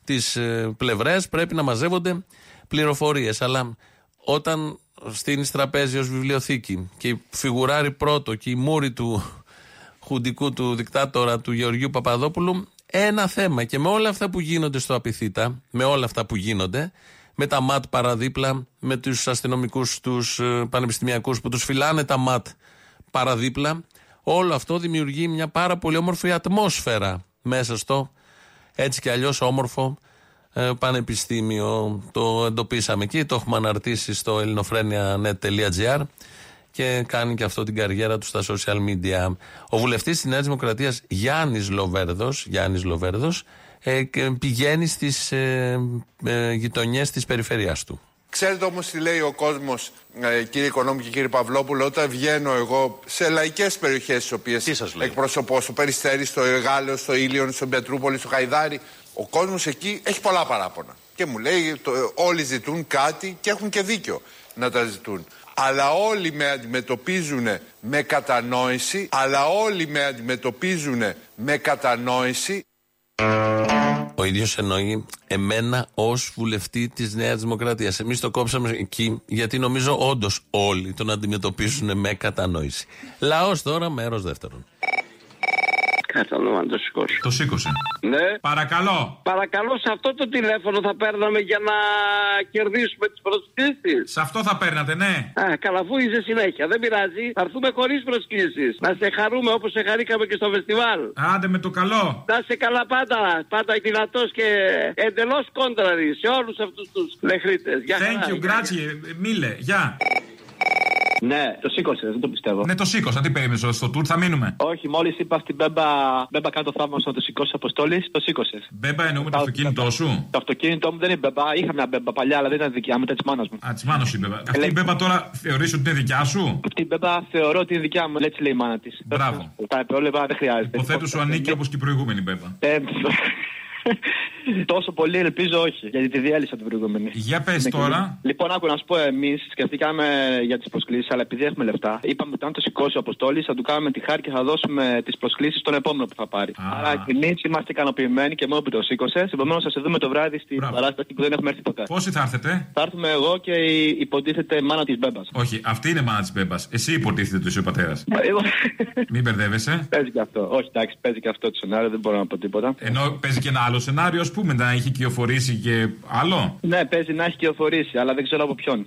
τις πλευρές πρέπει να μαζεύονται πληροφορίες. Αλλά όταν στείνει τραπέζι ως βιβλιοθήκη και φιγουράρει πρώτο και η μούρη του χουντικού του δικτάτορα του Γεωργίου Παπαδόπουλου ένα θέμα. Και με όλα αυτά που γίνονται στο Απιθύτα, με όλα αυτά που γίνονται, με τα ΜΑΤ παραδίπλα, με τους αστυνομικούς, τους ε, πανεπιστημιακούς που τους φυλάνε τα ΜΑΤ παραδίπλα, όλο αυτό δημιουργεί μια πάρα πολύ όμορφη ατμόσφαιρα μέσα στο έτσι κι αλλιώς όμορφο ε, πανεπιστήμιο. Το εντοπίσαμε εκεί, το έχουμε αναρτήσει στο ελληνοφρένια.net.gr και κάνει και αυτό την καριέρα του στα social media. Ο βουλευτής της Νέας Δημοκρατίας Γιάννης Λοβέρδος, Γιάννης Λοβέρδος ε, και πηγαίνει στις ε, ε, γειτονιές της περιφερειάς του. Ξέρετε όμως τι λέει ο κόσμος, ε, κύριε Οικονόμη και κύριε Παυλόπουλο, όταν βγαίνω εγώ σε λαϊκές περιοχές τις οποίες εκπροσωπώ, στο Περιστέρι, στο Εγάλεο, στο Ήλιον, στο Πετρούπολη, στο Χαϊδάρι, ο κόσμος εκεί έχει πολλά παράπονα. Και μου λέει το, όλοι ζητούν κάτι και έχουν και δίκιο να τα ζητούν. Αλλά όλοι με αντιμετωπίζουν με κατανόηση, αλλά όλοι με αντιμετωπίζουν με κατανόηση Ο ίδιος εννοεί εμένα ως βουλευτή της Νέας Δημοκρατίας. Εμείς το κόψαμε εκεί γιατί νομίζω όντως όλοι τον αντιμετωπίζουν με κατανόηση. Λαός τώρα, μέρος δεύτερον. Κάτσε να το σηκώσω. Το σήκωσε. Ναι. Παρακαλώ. Παρακαλώ, σε αυτό το τηλέφωνο θα παίρναμε για να κερδίσουμε τις προσκλήσεις. Σε αυτό θα παίρνατε, ναι. Α, καλά, αφού είσαι συνέχεια. Δεν πειράζει. Θα έρθουμε χωρίς προσκλήσεις. Να σε χαρούμε όπως σε χαρήκαμε και στο φεστιβάλ. Άντε με το καλό. Να είσαι καλά πάντα. Πάντα δυνατός και εντελώς κόντρα ρε σε όλους αυτούς τους λεχρίτες. Thank you, grazie. Mille, γεια. Ναι, το σήκωσε, δεν το πιστεύω. Ναι, το σήκωσα. Τι περίμενες στο του του θα μείνουμε; Όχι, μόλις είπα στην Μπέμπα, Μπέμπα κάνει το θαύμα να το σηκώσει Αποστόλης, το σήκωσες. Μπέμπα εννοούμε το αυτοκίνητό σου; Το αυτοκίνητό μου δεν είναι Μπέμπα. Είχα μια Μπέμπα παλιά, αλλά δεν ήταν δικιά μου, ήταν της μάνας μου. Α, της μάνας σου η Μπέμπα. Αυτή η Μπέμπα τώρα θεωρείς ότι είναι δικιά σου; Αυτή η Μπέμπα θεωρώ ότι είναι δικιά μου, έτσι λέει η μάνα της. Μπράβο. Τα υπόλοιπα δεν χρειάζεται. Υποθέτω σου ανήκει όπως και η προηγούμενη Μπέμπα. Ε, Τόσο πολύ ελπίζω όχι, γιατί τη διέλυσα την προηγούμενη. Για πες Ναι, τώρα. Λοιπόν, άκου να σου πω, εμείς σκεφτήκαμε για τις προσκλήσεις, αλλά επειδή έχουμε λεφτά, είπαμε ότι αν το σηκώσει ο Αποστόλης θα του κάνουμε τη χάρη και θα δώσουμε τις προσκλήσεις στον επόμενο που θα πάρει. Άρα εμείς είμαστε ικανοποιημένοι και μόνο που το σήκωσε. Επομένως, θα σε δούμε το βράδυ στην παράσταση που δεν έχουμε έρθει ποτέ. Πόσοι θα έρθετε; Θα έρθουμε εγώ και η υποτίθεται μάνα της Μπέμπας. Όχι, αυτή είναι μάνα της Μπέμπας. Εσύ υποτίθεται του ο πατέρας. Μην μπερδεύεσαι. Παίζει και αυτό. Όχι, εντάξει, παίζει και αυτό το σενάριο, δεν μπορώ να πω τίποτα. Ενώ παίζει και ένα άλλο σενάριο, ας πούμε, να έχει κυοφορήσει και άλλο; Ναι, παίζει να έχει κυοφορήσει, αλλά δεν ξέρω από ποιον.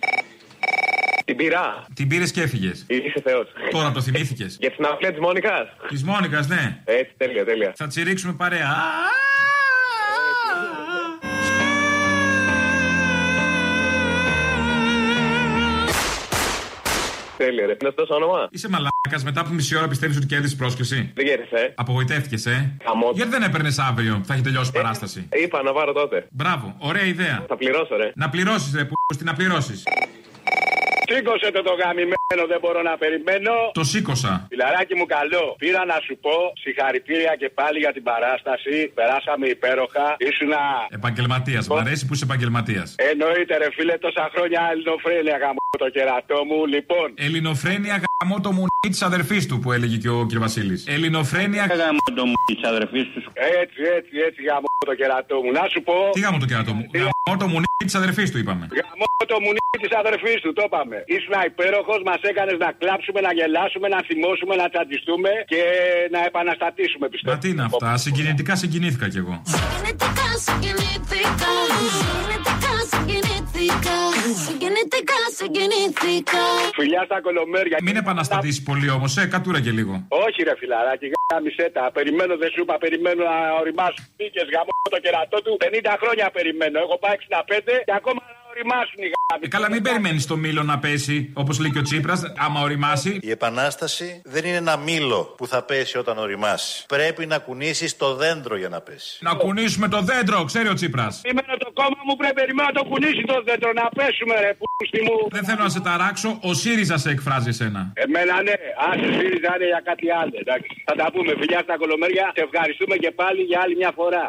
Την πειρά. Την πήρες και έφυγες. Είσαι Θεός. Τώρα το θυμήθηκες. Για την αυλία της Μόνικας. Της Μόνικας, ναι. Έτσι, τέλεια, τέλεια. Θα τσιρίξουμε παρέα. Τέλεια, ρε. Είναι αυτό το όνομα. Είσαι μαλάκας μετά από μισή ώρα πιστεύεις ότι κέρδισε πρόσκληση; Δεν κέρδισε. Απογοητεύτηκες, ε; Καμό. Γιατί δεν έπαιρνες αύριο που θα έχει τελειώσει η παράσταση; Είπα να πάρω τότε. Μπράβο, ωραία ιδέα. Θα πληρώσω, ρε. Να πληρώσεις, ρε, που στην να πληρώσεις; Σήκωσε το το γαμημένο, δεν μπορώ να περιμένω. Το σήκωσα. Φιλαράκι μου καλό. Πήρα να σου πω συγχαρητήρια και πάλι για την παράσταση. Περάσαμε υπέροχα. Ήσουνα. Επαγγελματίας. Μ' αρέσει που είσαι επαγγελματίας. Εννοείται, ρε φίλε, τόσα χρόνια ελληνοφρένεια γαμώ το κερατό μου. Λοιπόν. Ελληνοφρένεια γαμώ το μουνί της αδερφής του που έλεγε και ο κ. Βασίλης. Ελληνοφρένεια γαμώ το μουνί της αδερφής τους. Έτσι, έτσι, έτσι γαμώ το κερατό μου. Να σου πω. Τι γαμώ το κερατό μου; Γαμώ το μουνί της αδερφής του είπαμε. Γαμώ το μουνί της αδερφής του, το είπαμε. Ήσουν υπέροχος, μας έκανες να κλάψουμε, να γελάσουμε, να θυμώσουμε, να τσαντιστούμε και να επαναστατήσουμε πιστεύω. Μα τι είναι αυτά, συγκινητικά συγκινήθηκα κι εγώ. Συγκινητικά, συγκινήθηκα. Συγκινητικά, συγκινήθηκα. Συγκινητικά, συγκινήθηκα. Φιλιά στα κολομέρια. Μην επαναστατήσει πολύ όμως, ε, κατούρα και λίγο. Όχι ρε φιλαράκι, γάμισε τα. Περιμένω, δεν σου είπα, περιμένω να οριμάσουν πίκες γάμο το κερατό του. 50 χρόνια περιμένω. Έχω πάει 65 και ακόμα να οριμάσουν οι γάμοι. Ε, καλά, μην περιμένεις το μήλο να πέσει, όπως λέει και ο Τσίπρας, άμα οριμάσει. Η επανάσταση δεν είναι ένα μήλο που θα πέσει όταν οριμάσει. Πρέπει να κουνήσεις το δέντρο για να πέσει. Να κουνήσουμε το δέντρο, ξέρει ο Τσίπρας. Περιμένω το κόμμα μου, πρέπει περιμένω να το κουνήσει το δέντρο να πέσουμε ρε πούστη μου. Δεν θέλω να σε ταράξω, ο ΣΥΡΙΖΑ σε εκφράζει εσένα. Εμένα ναι, άσε ΣΥΡΙΖΑ είναι για κάτι άλλο. Εντάξει. Θα τα πούμε, φιλιά στα κολομέρια. Σε ευχαριστούμε και πάλι για άλλη μια φορά.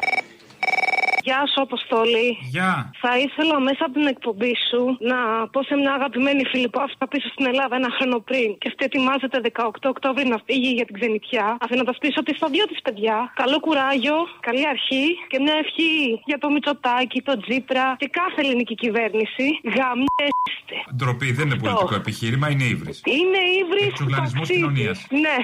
Γεια σου, Αποστόλη. Γεια. Θα ήθελα μέσα από την εκπομπή σου να πω σε μια αγαπημένη φίλη που άφησα πίσω στην Ελλάδα ένα χρόνο πριν και αυτή ετοιμάζεται 18 Οκτώβρη να φύγει για την ξενιτιά, αφήνοντας πίσω τη στα δύο της παιδιά. Καλό κουράγιο, καλή αρχή και μια ευχή για το Μητσοτάκι, το Τζίπρα και κάθε ελληνική κυβέρνηση. Γαμιέστε. Ντροπή, δεν είναι πολιτικό επιχείρημα, είναι ύβρις. Είναι ύβρις. Εξουγλανισμό κοινωνίας. Ναι.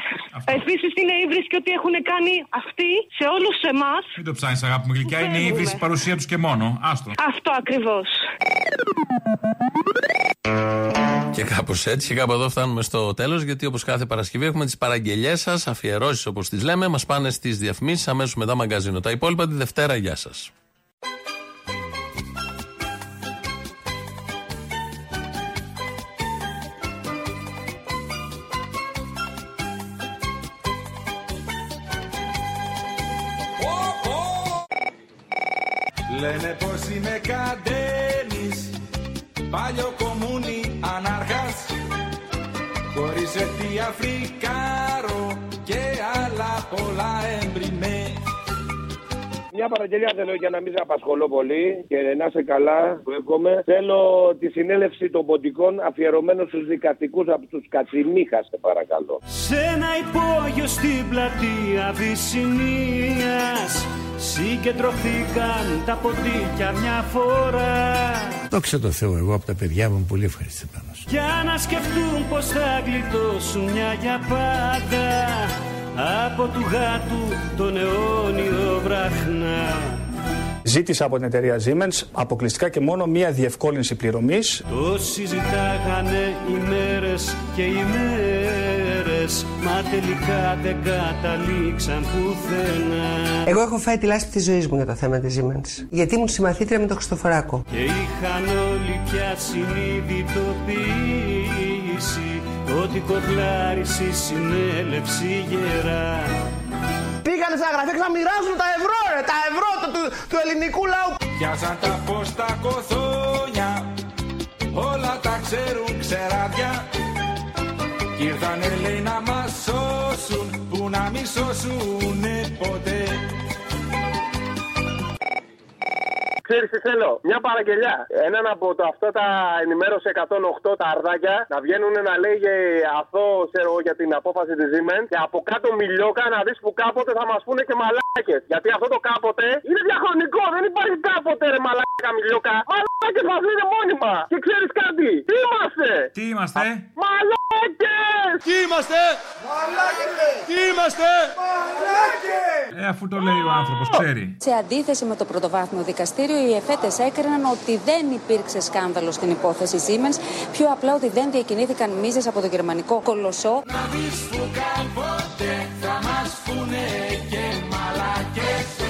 Επίσης είναι ύβρις και ότι έχουν κάνει αυτοί σε όλους εμάς. Μην το ψάχνεις, αγάπη μου γλυκιά, είναι ύβρις η παρουσία τους και μόνο. Άστο. Αυτό ακριβώς. Και κάπως έτσι και κάπου εδώ φτάνουμε στο τέλος. Γιατί όπως κάθε Παρασκευή έχουμε τις παραγγελίε σας, αφιερώσεις όπως τις λέμε. Μας πάνε στις διαφημίσεις αμέσως μετά μαγκαζίνο. Τα υπόλοιπα τη Δευτέρα. Γεια σας. Μια παραγγελία θέλω για να μην σε απασχολώ πολύ και να είσαι καλά, που εύχομαι. Θέλω τη συνέλευση των ποντικών αφιερωμένο στους δικαστικούς από τους Κατσιμίχα, σε παρακαλώ. Σε ένα υπόγειο στην πλατεία Βυσσινίας Συγκεντρωθήκαν τα ποντίκια μια φορά. Δόξα τω Θεώ, εγώ από τα παιδιά μου είμαι πολύ ευχαριστημένος. Για να σκεφτούν πως θα γλιτώσουν μια για πάντα. Από του γάτου τον αιώνιο βραχνά Ζήτησα από την εταιρεία Siemens αποκλειστικά και μόνο μία διευκόλυνση πληρωμής. Το συζητάγανε ημέρες και ημέρες Μα τελικά δεν καταλήξαν πουθενά Εγώ έχω φάει τη λάσπη της ζωής μου για το θέμα της Siemens. Γιατί ήμουν συμμαθήτρια με τον Χριστοφοράκο. Και είχαν όλοι πια συνειδητοποιήσει Ότι κοκλάρισε η συνέλευση γερά Πήγανε στα γραφεία και θα μοιράζουν τα ευρώ, ρε, τα ευρώ του, του, του ελληνικού λαού. Πιάσαν τα πόστα κοθόνια Όλα τα ξέρουν ξεράδια Κι ήρθανε λέει να μας σώσουν Που να μη σώσουνε ποτέ Ξέρεις τι θέλω, μια παραγγελιά. Έναν από το, αυτά τα ενημέρωση 108 τα αρδάκια να βγαίνουν να λέει αυτό ξέρω, εγώ, για την απόφαση της Siemens και από κάτω μιλιόκα να δεις που κάποτε θα μας πούνε και μαλάκες. Γιατί αυτό το κάποτε είναι διαχρονικό, δεν υπάρχει κάποτε ρε μαλάκα μιλιόκα. Μαλάκες μας είναι μόνιμα. Και ξέρεις κάτι, τι είμαστε; Τι είμαστε, Μαλάκες! Τι είμαστε! Τι είμαστε! Ε, αφού το λέει ο άνθρωπος, ξέρει. Σε αντίθεση με το πρωτοβάθμιο δικαστήριο, οι εφέτες έκριναν ότι δεν υπήρξε σκάνδαλο στην υπόθεση Siemens, πιο απλά ότι δεν διακινήθηκαν μίζες από το γερμανικό κολοσσό. Να δεις που κάποτε θα μας πούνε και μαλάκες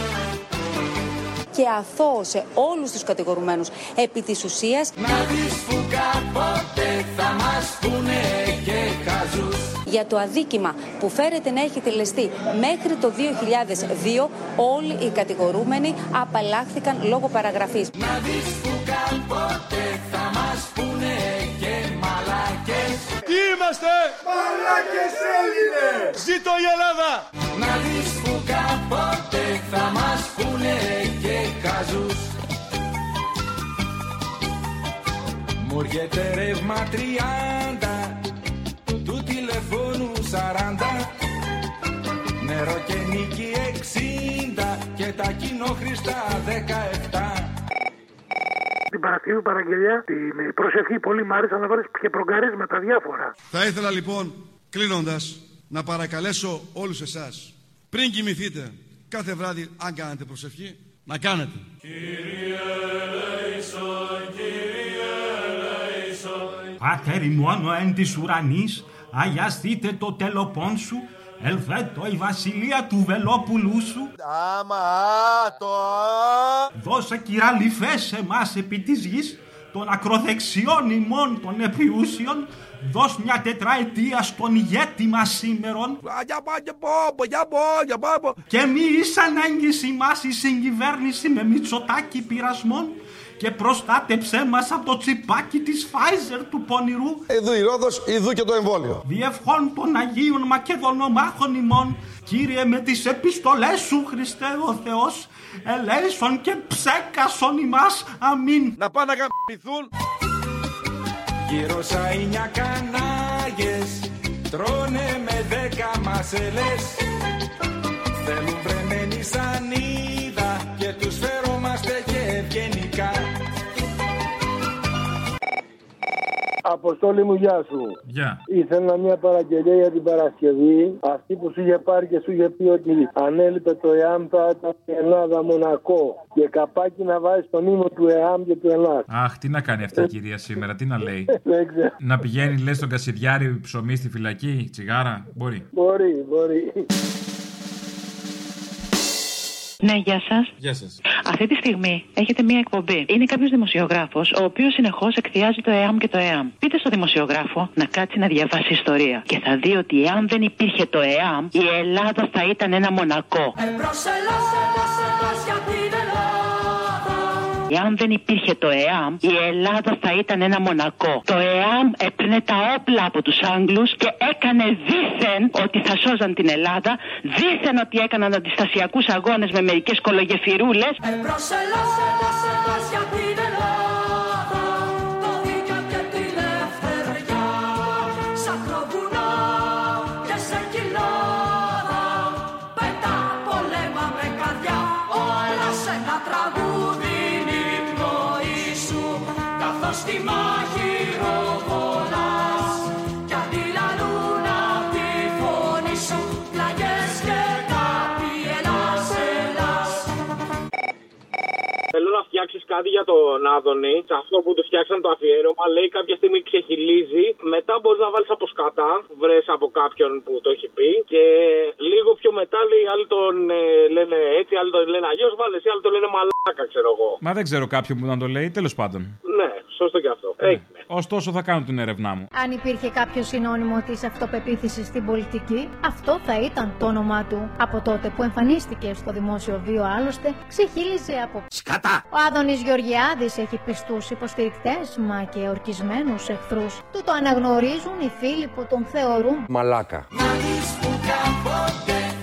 και αθώωσε όλους τους κατηγορουμένους επί της ουσίας Να δεις που κάποτε θα μας πούνε και χαζούς για το αδίκημα που φέρεται να έχει τελεστεί μέχρι το 2002 όλοι οι κατηγορούμενοι απαλλάχθηκαν λόγω παραγραφής. Να δεις που κάποτε θα μας πούνε και μαλάκες Τι είμαστε! Μαλάκες Έλληνες! Ζήτω η Ελλάδα! Να δεις που κάποτε θα μας πούνε και χαζούς Μου έρχεται ρεύμα 30 του τηλεφώνου 40 Νερό και νίκη 60 και τα κοινόχρηστα 17 Την Παρασκευή παραγγελιά, την προσευχή πολύ μ' άρεσε να βάλεις και προγκαρίσματα διάφορα. Θα ήθελα λοιπόν, κλείνοντας, να παρακαλέσω όλους εσάς, πριν κοιμηθείτε, κάθε βράδυ, αν κάνετε προσευχή, να κάνετε. Κύριε Λέησον, Κύριε Λέησον Πάτερ μόνο εν της ουρανής, αγιαστείτε το τελοπών σου, Ελβέτο η βασιλεία του Βελόπουλου σου. Άμα, το Δώσε κυραλιφές εμάς επί της γης, των ακροδεξιών ημών των επιούσιων, δώσ' μια τετραετία στον ηγέτη μας σήμερον. Και μη εις ανάγκηση μας η συγκυβέρνηση με μυτσοτάκι πειρασμών και προστάτεψέ μας από το τσιπάκι της Pfizer του πονηρού Εδώ η Ρόδος, ειδού και το εμβόλιο. διευχών των Αγίων Μακεδονομάχων ημών, Κύριε με τις επιστολές σου Χριστέ ο Θεός, ελέησον και ψέκασον ημάς, αμήν. Να πάνε να γαμπηθούν. Γύρω σαΐνια κανάγες Τρώνε με δέκα μασελές Θέλουν βρεμένη σανίδα Αποστόλη μου, γεια σου. Γεια. Ήθελα μια παραγγελία για την Παρασκευή. Αυτή που σου είχε πάρει και σου είχε πει ότι αν έλειπε το ΕΑΜ θα ήταν η Ελλάδα Μονακό. Και καπάκι να βάζεις τον ύμο του ΕΑΜ και του ΕΛΑΚ. Αχ, τι να κάνει αυτή η κυρία σήμερα, τι να λέει. Δεν ξέρω. να πηγαίνει, λες, στον Κασιδιάρη ψωμί στη φυλακή, τσιγάρα. Μπορεί. Μπορεί, μπορεί. Ναι, γεια σας. Γεια σας. Αυτή τη στιγμή έχετε μία εκπομπή. Είναι κάποιος δημοσιογράφος, ο οποίος συνεχώς εκθιάζει το ΕΑΜ και το ΕΑΜ. Πείτε στο δημοσιογράφο να κάτσει να διαβάσει ιστορία. Και θα δει ότι εάν δεν υπήρχε το ΕΑΜ, η Ελλάδα θα ήταν ένα μονακό. Εάν δεν υπήρχε το ΕΑΜ, η Ελλάδα θα ήταν ένα μονακό. Το ΕΑΜ έπαιρνε τα όπλα από τους Άγγλους και έκανε δήθεν ότι θα σώζαν την Ελλάδα, δήθεν ότι έκαναν αντιστασιακούς αγώνες με μερικές κολογεφυρούλες. Στη κάτι για τον Άδωνη. Σε αυτό που του φτιάξαν το αφιέρωμα, λέει κάποια στιγμή ξεχυλίζει. Μετά μπορείς να βάλεις από σκατά, βρες από κάποιον που το έχει πει. Και λίγο πιο μετά λέει άλλοι τον ε, λένε έτσι, άλλοι τον λένε αλλιώς. Βάλε εσύ, άλλοι τον λένε μαλάκα, ξέρω εγώ. Μα δεν ξέρω κάποιον που να το λέει, τέλος πάντων. Ναι, σωστό και αυτό. Έγινε. Ωστόσο θα κάνω την έρευνά μου. Αν υπήρχε κάποιο συνώνυμο της αυτοπεποίθησης στην πολιτική, αυτό θα ήταν το όνομά του. Από τότε που εμφανίστηκε στο δημόσιο βίο, άλλωστε, ξεχύλιζε από Σκατά! Ο Άδωνης Γεωργιάδης έχει πιστούς υποστηρικτές, μα και ορκισμένους εχθρούς. Του το αναγνωρίζουν οι φίλοι που τον θεωρούν Μαλάκα. Να δεις που κάποτε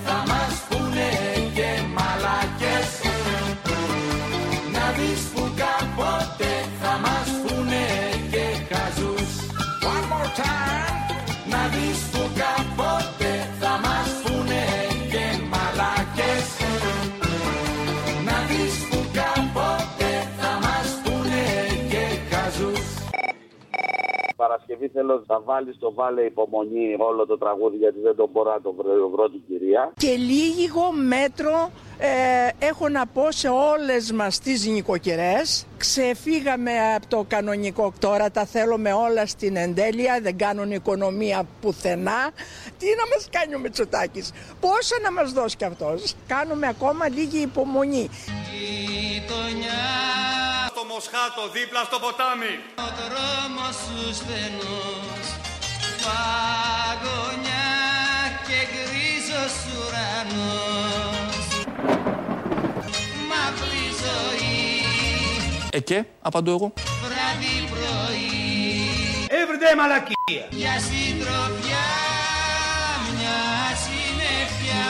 Παρασκευή θέλω να βάλεις το βάλε υπομονή όλο το τραγούδι γιατί δεν το μπορώ να το βρω, βρω την κυρία. Και λίγο μέτρο ε, έχω να πω σε όλες μας τις νοικοκυρές. Ξεφύγαμε από το κανονικό, τώρα τα θέλουμε όλα στην εντέλεια, δεν κάνουν οικονομία πουθενά. Τι να μας κάνει ο Μητσοτάκης, πόσα να μας δώσει κι αυτός; Κάνουμε ακόμα λίγη υπομονή. Στο Μοσχάτο, δίπλα στο ποτάμι. Ο δρόμος σου στενός Παγωνιά και γκρίζος ουρανός Μαύρη ζωή Ε και, απαντώ εγώ. Βράδυ πρωί Everyday μαλακία. Για συντροφιά μια συννεφιά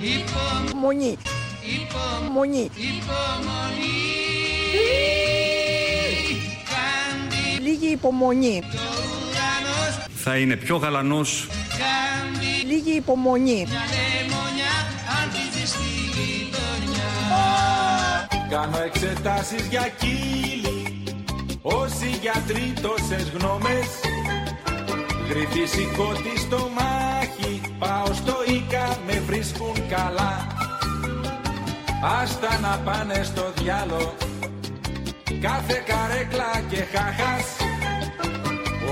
Υπομονή. Υπομονή. Υπομονή Κάντι Λίγη υπομονή. ουρανός Θα είναι πιο γαλανός. Κάντι Λίγη υπομονή. μια λεμονιά αν τη ζεστή γειτονιά Κάνω εξετάσεις για κύλι Όσοι γιατροί τόσες γνώμες. Γρυφή σηκώτη στο μάχη. Πάω στο Ίκα με βρίσκουν καλά. Άστα να πάνε στο διάλο Κάθε καρέκλα και χάχας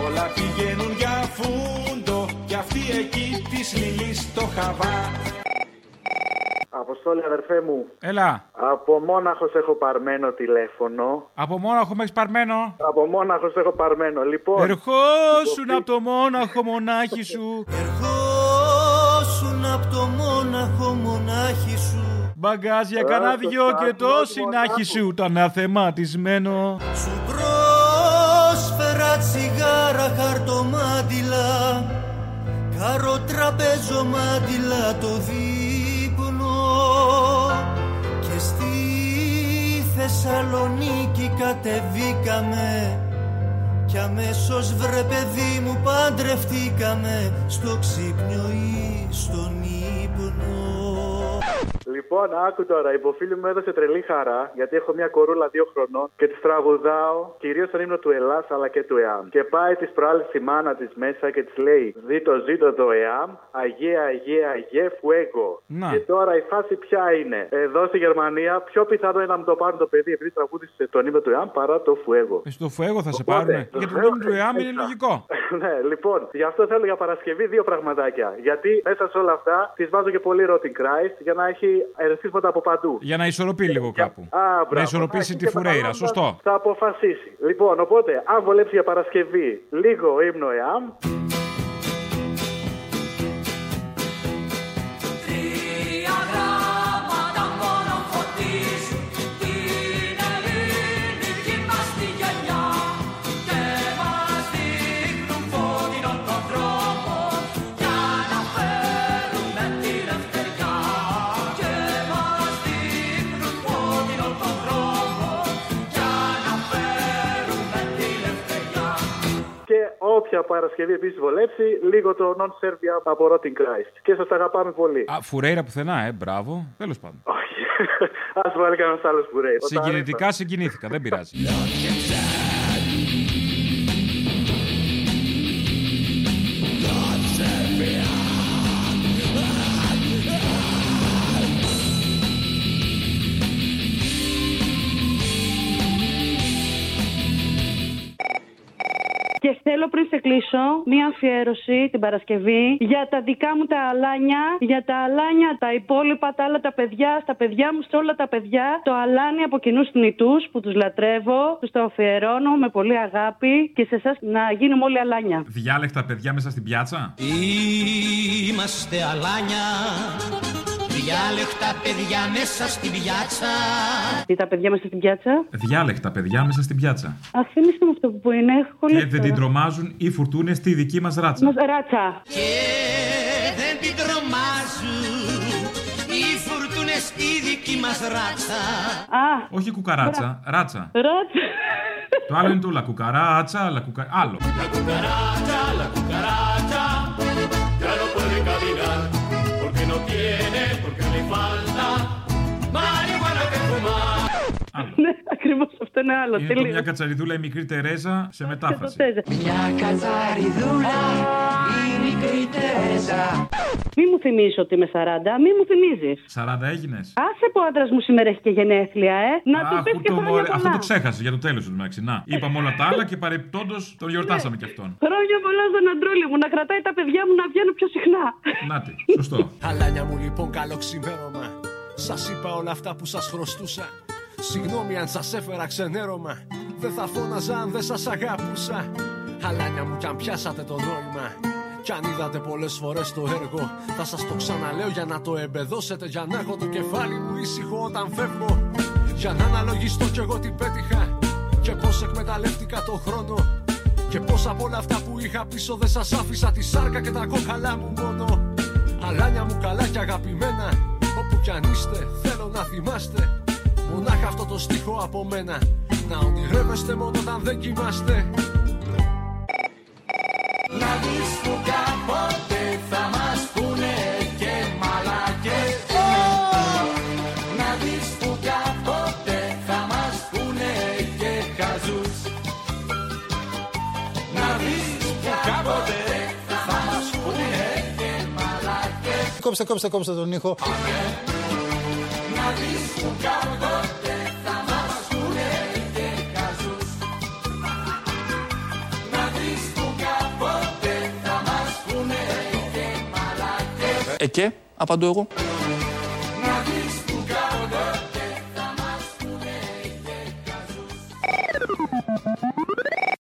Όλα πηγαίνουν για φούντο Κι αυτή εκεί της λιλής το χαβά Αποστόλη, αδερφέ μου. Έλα. Από μόναχος έχω παρμένο τηλέφωνο. Από μόναχο με έχεις παρμένο; Από μόναχος έχω παρμένο. Λοιπόν. Ερχόσουν από το μόναχο μονάχη σου. Ερχόσουν από το μόναχο μονάχη σου. Μπαγκάζια κανένα δυο και το συνάχη σου το αναθεμάτισμένο. Σου πρόσφερα τσιγάρα χαρτομάτιλα. Καροτραπέζο μάντιλα το δείπνο. Και στη Θεσσαλονίκη κατεβήκαμε. Κι αμέσως βρε παιδί μου παντρευτήκαμε Στο ξύπνιο ή στον ύπνο Λοιπόν, άκου τώρα. Η υποφίλη μου έδωσε τρελή χαρά γιατί έχω μια κορούλα δύο χρονών και τη τραγουδάω κυρίως τον ύμνο του Ελλάς αλλά και του ΕΑΜ. Και πάει της προάλλης στη μάνα της μέσα και της λέει: Ζήτω, ζήτω το ΕΑΜ, Αγία, Αγία, Αγία, Φουέγκο. Να. Και τώρα η φάση ποια είναι; Εδώ στη Γερμανία, πιο πιθανό είναι να μου το πάρουν το παιδί επειδή τραγούδισε τον ύμνο του ΕΑΜ παρά το Φουέγκο. Ε, Στο φουέγο θα σε Οπότε, πάρουνε. το Για τον φουέγο νόμο του ΕΑΜ είναι έξα. λογικό. ναι, λοιπόν, γι' αυτό θέλω για Παρασκευή δύο πραγματάκια. Γιατί μέσα σε όλα αυτά της βάζω και πολύ Rotting Christ για να έχει ερεθίσματα από παντού. Για να ισορροπεί λίγο κάπου. Α, μπράβο. Να ισορροπήσει Α, τη και φουρέιρα, παρόλα σωστό. Θα αποφασίσει. Λοιπόν, οπότε, αν βολέψει για Παρασκευή λίγο ύμνο ΕΑΜ. Όποια Παρασκευή επίσης βολέψει, λίγο το Non Serbia από Rotting Christ. Και σας αγαπάμε πολύ. Α, φουρέιρα πουθενά, ε, μπράβο. Τέλος πάντων. Α βάλει κανένας άλλος που ρέει. Συγκινητικά συγκινήθηκα, δεν πειράζει. Και θέλω πριν σε κλείσω μία αφιέρωση την Παρασκευή για τα δικά μου τα αλάνια, για τα αλάνια, τα υπόλοιπα, τα άλλα τα παιδιά, στα παιδιά μου, σε όλα τα παιδιά. Το αλάνι από κοινούς θνητούς που τους λατρεύω, τους το αφιερώνω με πολύ αγάπη και σε εσάς να γίνουμε όλοι αλάνια. Διάλεκτα παιδιά μέσα στην πιάτσα. Είμαστε αλάνια Διάλεκτα παιδιά μέσα στην πιάτσα Τι τα παιδιά μέσα στην πιάτσα; Διάλεκτα παιδιά μέσα στην πιάτσα. Αφήνιστε με αυτό που είναι, έχω Και κολλήσει. δεν την τρομάζουν οι φουρτούνες στη δική μας ράτσα. Μας ράτσα. Και δεν την τρομάζουν Οι φουρτούνες στη δική μας ράτσα Α, Όχι κουκαράτσα, ράτσα. ράτσα. Το άλλο είναι το λακουκαράτσα, λακουκα... άλλο. cucaracha, la fun. Ναι, ακριβώς αυτό είναι άλλο. Είναι το τελείως. μια κατσαριδούλα η μικρή Τερέζα σε μετάφραση. Μια κατσαριδούλα η μικρή Τερέζα Μη μου θυμίζεις ότι είμαι 40, μη μου θυμίζεις. 40 έγινες. Άσε που ο άντρας μου σήμερα έχει και γενέθλια, ε. Να του πεις και χρόνια πολλά. Αυτό το ξέχασε για το τέλος του μεταξύ. Να, είπαμε όλα τα άλλα και παρεπτόντω τον γιορτάσαμε κι αυτόν. Χρόνια πολλά στον αντρούλη μου, να κρατάει τα παιδιά μου να βγαίνουν πιο συχνά. Νάτι, σωστό. Αλάνια μου λοιπόν καλό ξημέρωμα Σας είπα όλα αυτά που σας χρωστούσα Συγγνώμη αν σας έφερα ξενέρωμα. Δεν θα φώναζα αν δεν σας αγάπουσα Αλάνια μου κι αν πιάσατε το νόημα. Κι αν είδατε πολλές φορές το έργο Θα σας το ξαναλέω για να το εμπεδώσετε Για να έχω το κεφάλι μου ήσυχο όταν φεύγω. Για να αναλογιστώ κι εγώ τι πέτυχα Και πως εκμεταλλεύτηκα το χρόνο. Και πως από όλα αυτά που είχα πίσω δεν σας άφησα Τη σάρκα και τα κόκαλά μου μόνο. Αλάνια μου καλά και αγαπημένα Όπου κι αν είστε θέλω να θυμάστε Μονάχα αυτό το στίχο από μένα. Να ονειρεύεστε μόνο όταν δεν κοιμάστε. Να δεις που κάποτε θα μας πούνε και μαλάκες. Να δεις που κάποτε θα μας πούνε και χαζούς. Να δεις που κάποτε θα μας πούνε και μαλάκες. Κόψτε, κόψτε, κόψτε τον ήχο. Να δεις που κάποτε Ε και, απαντώ εγώ.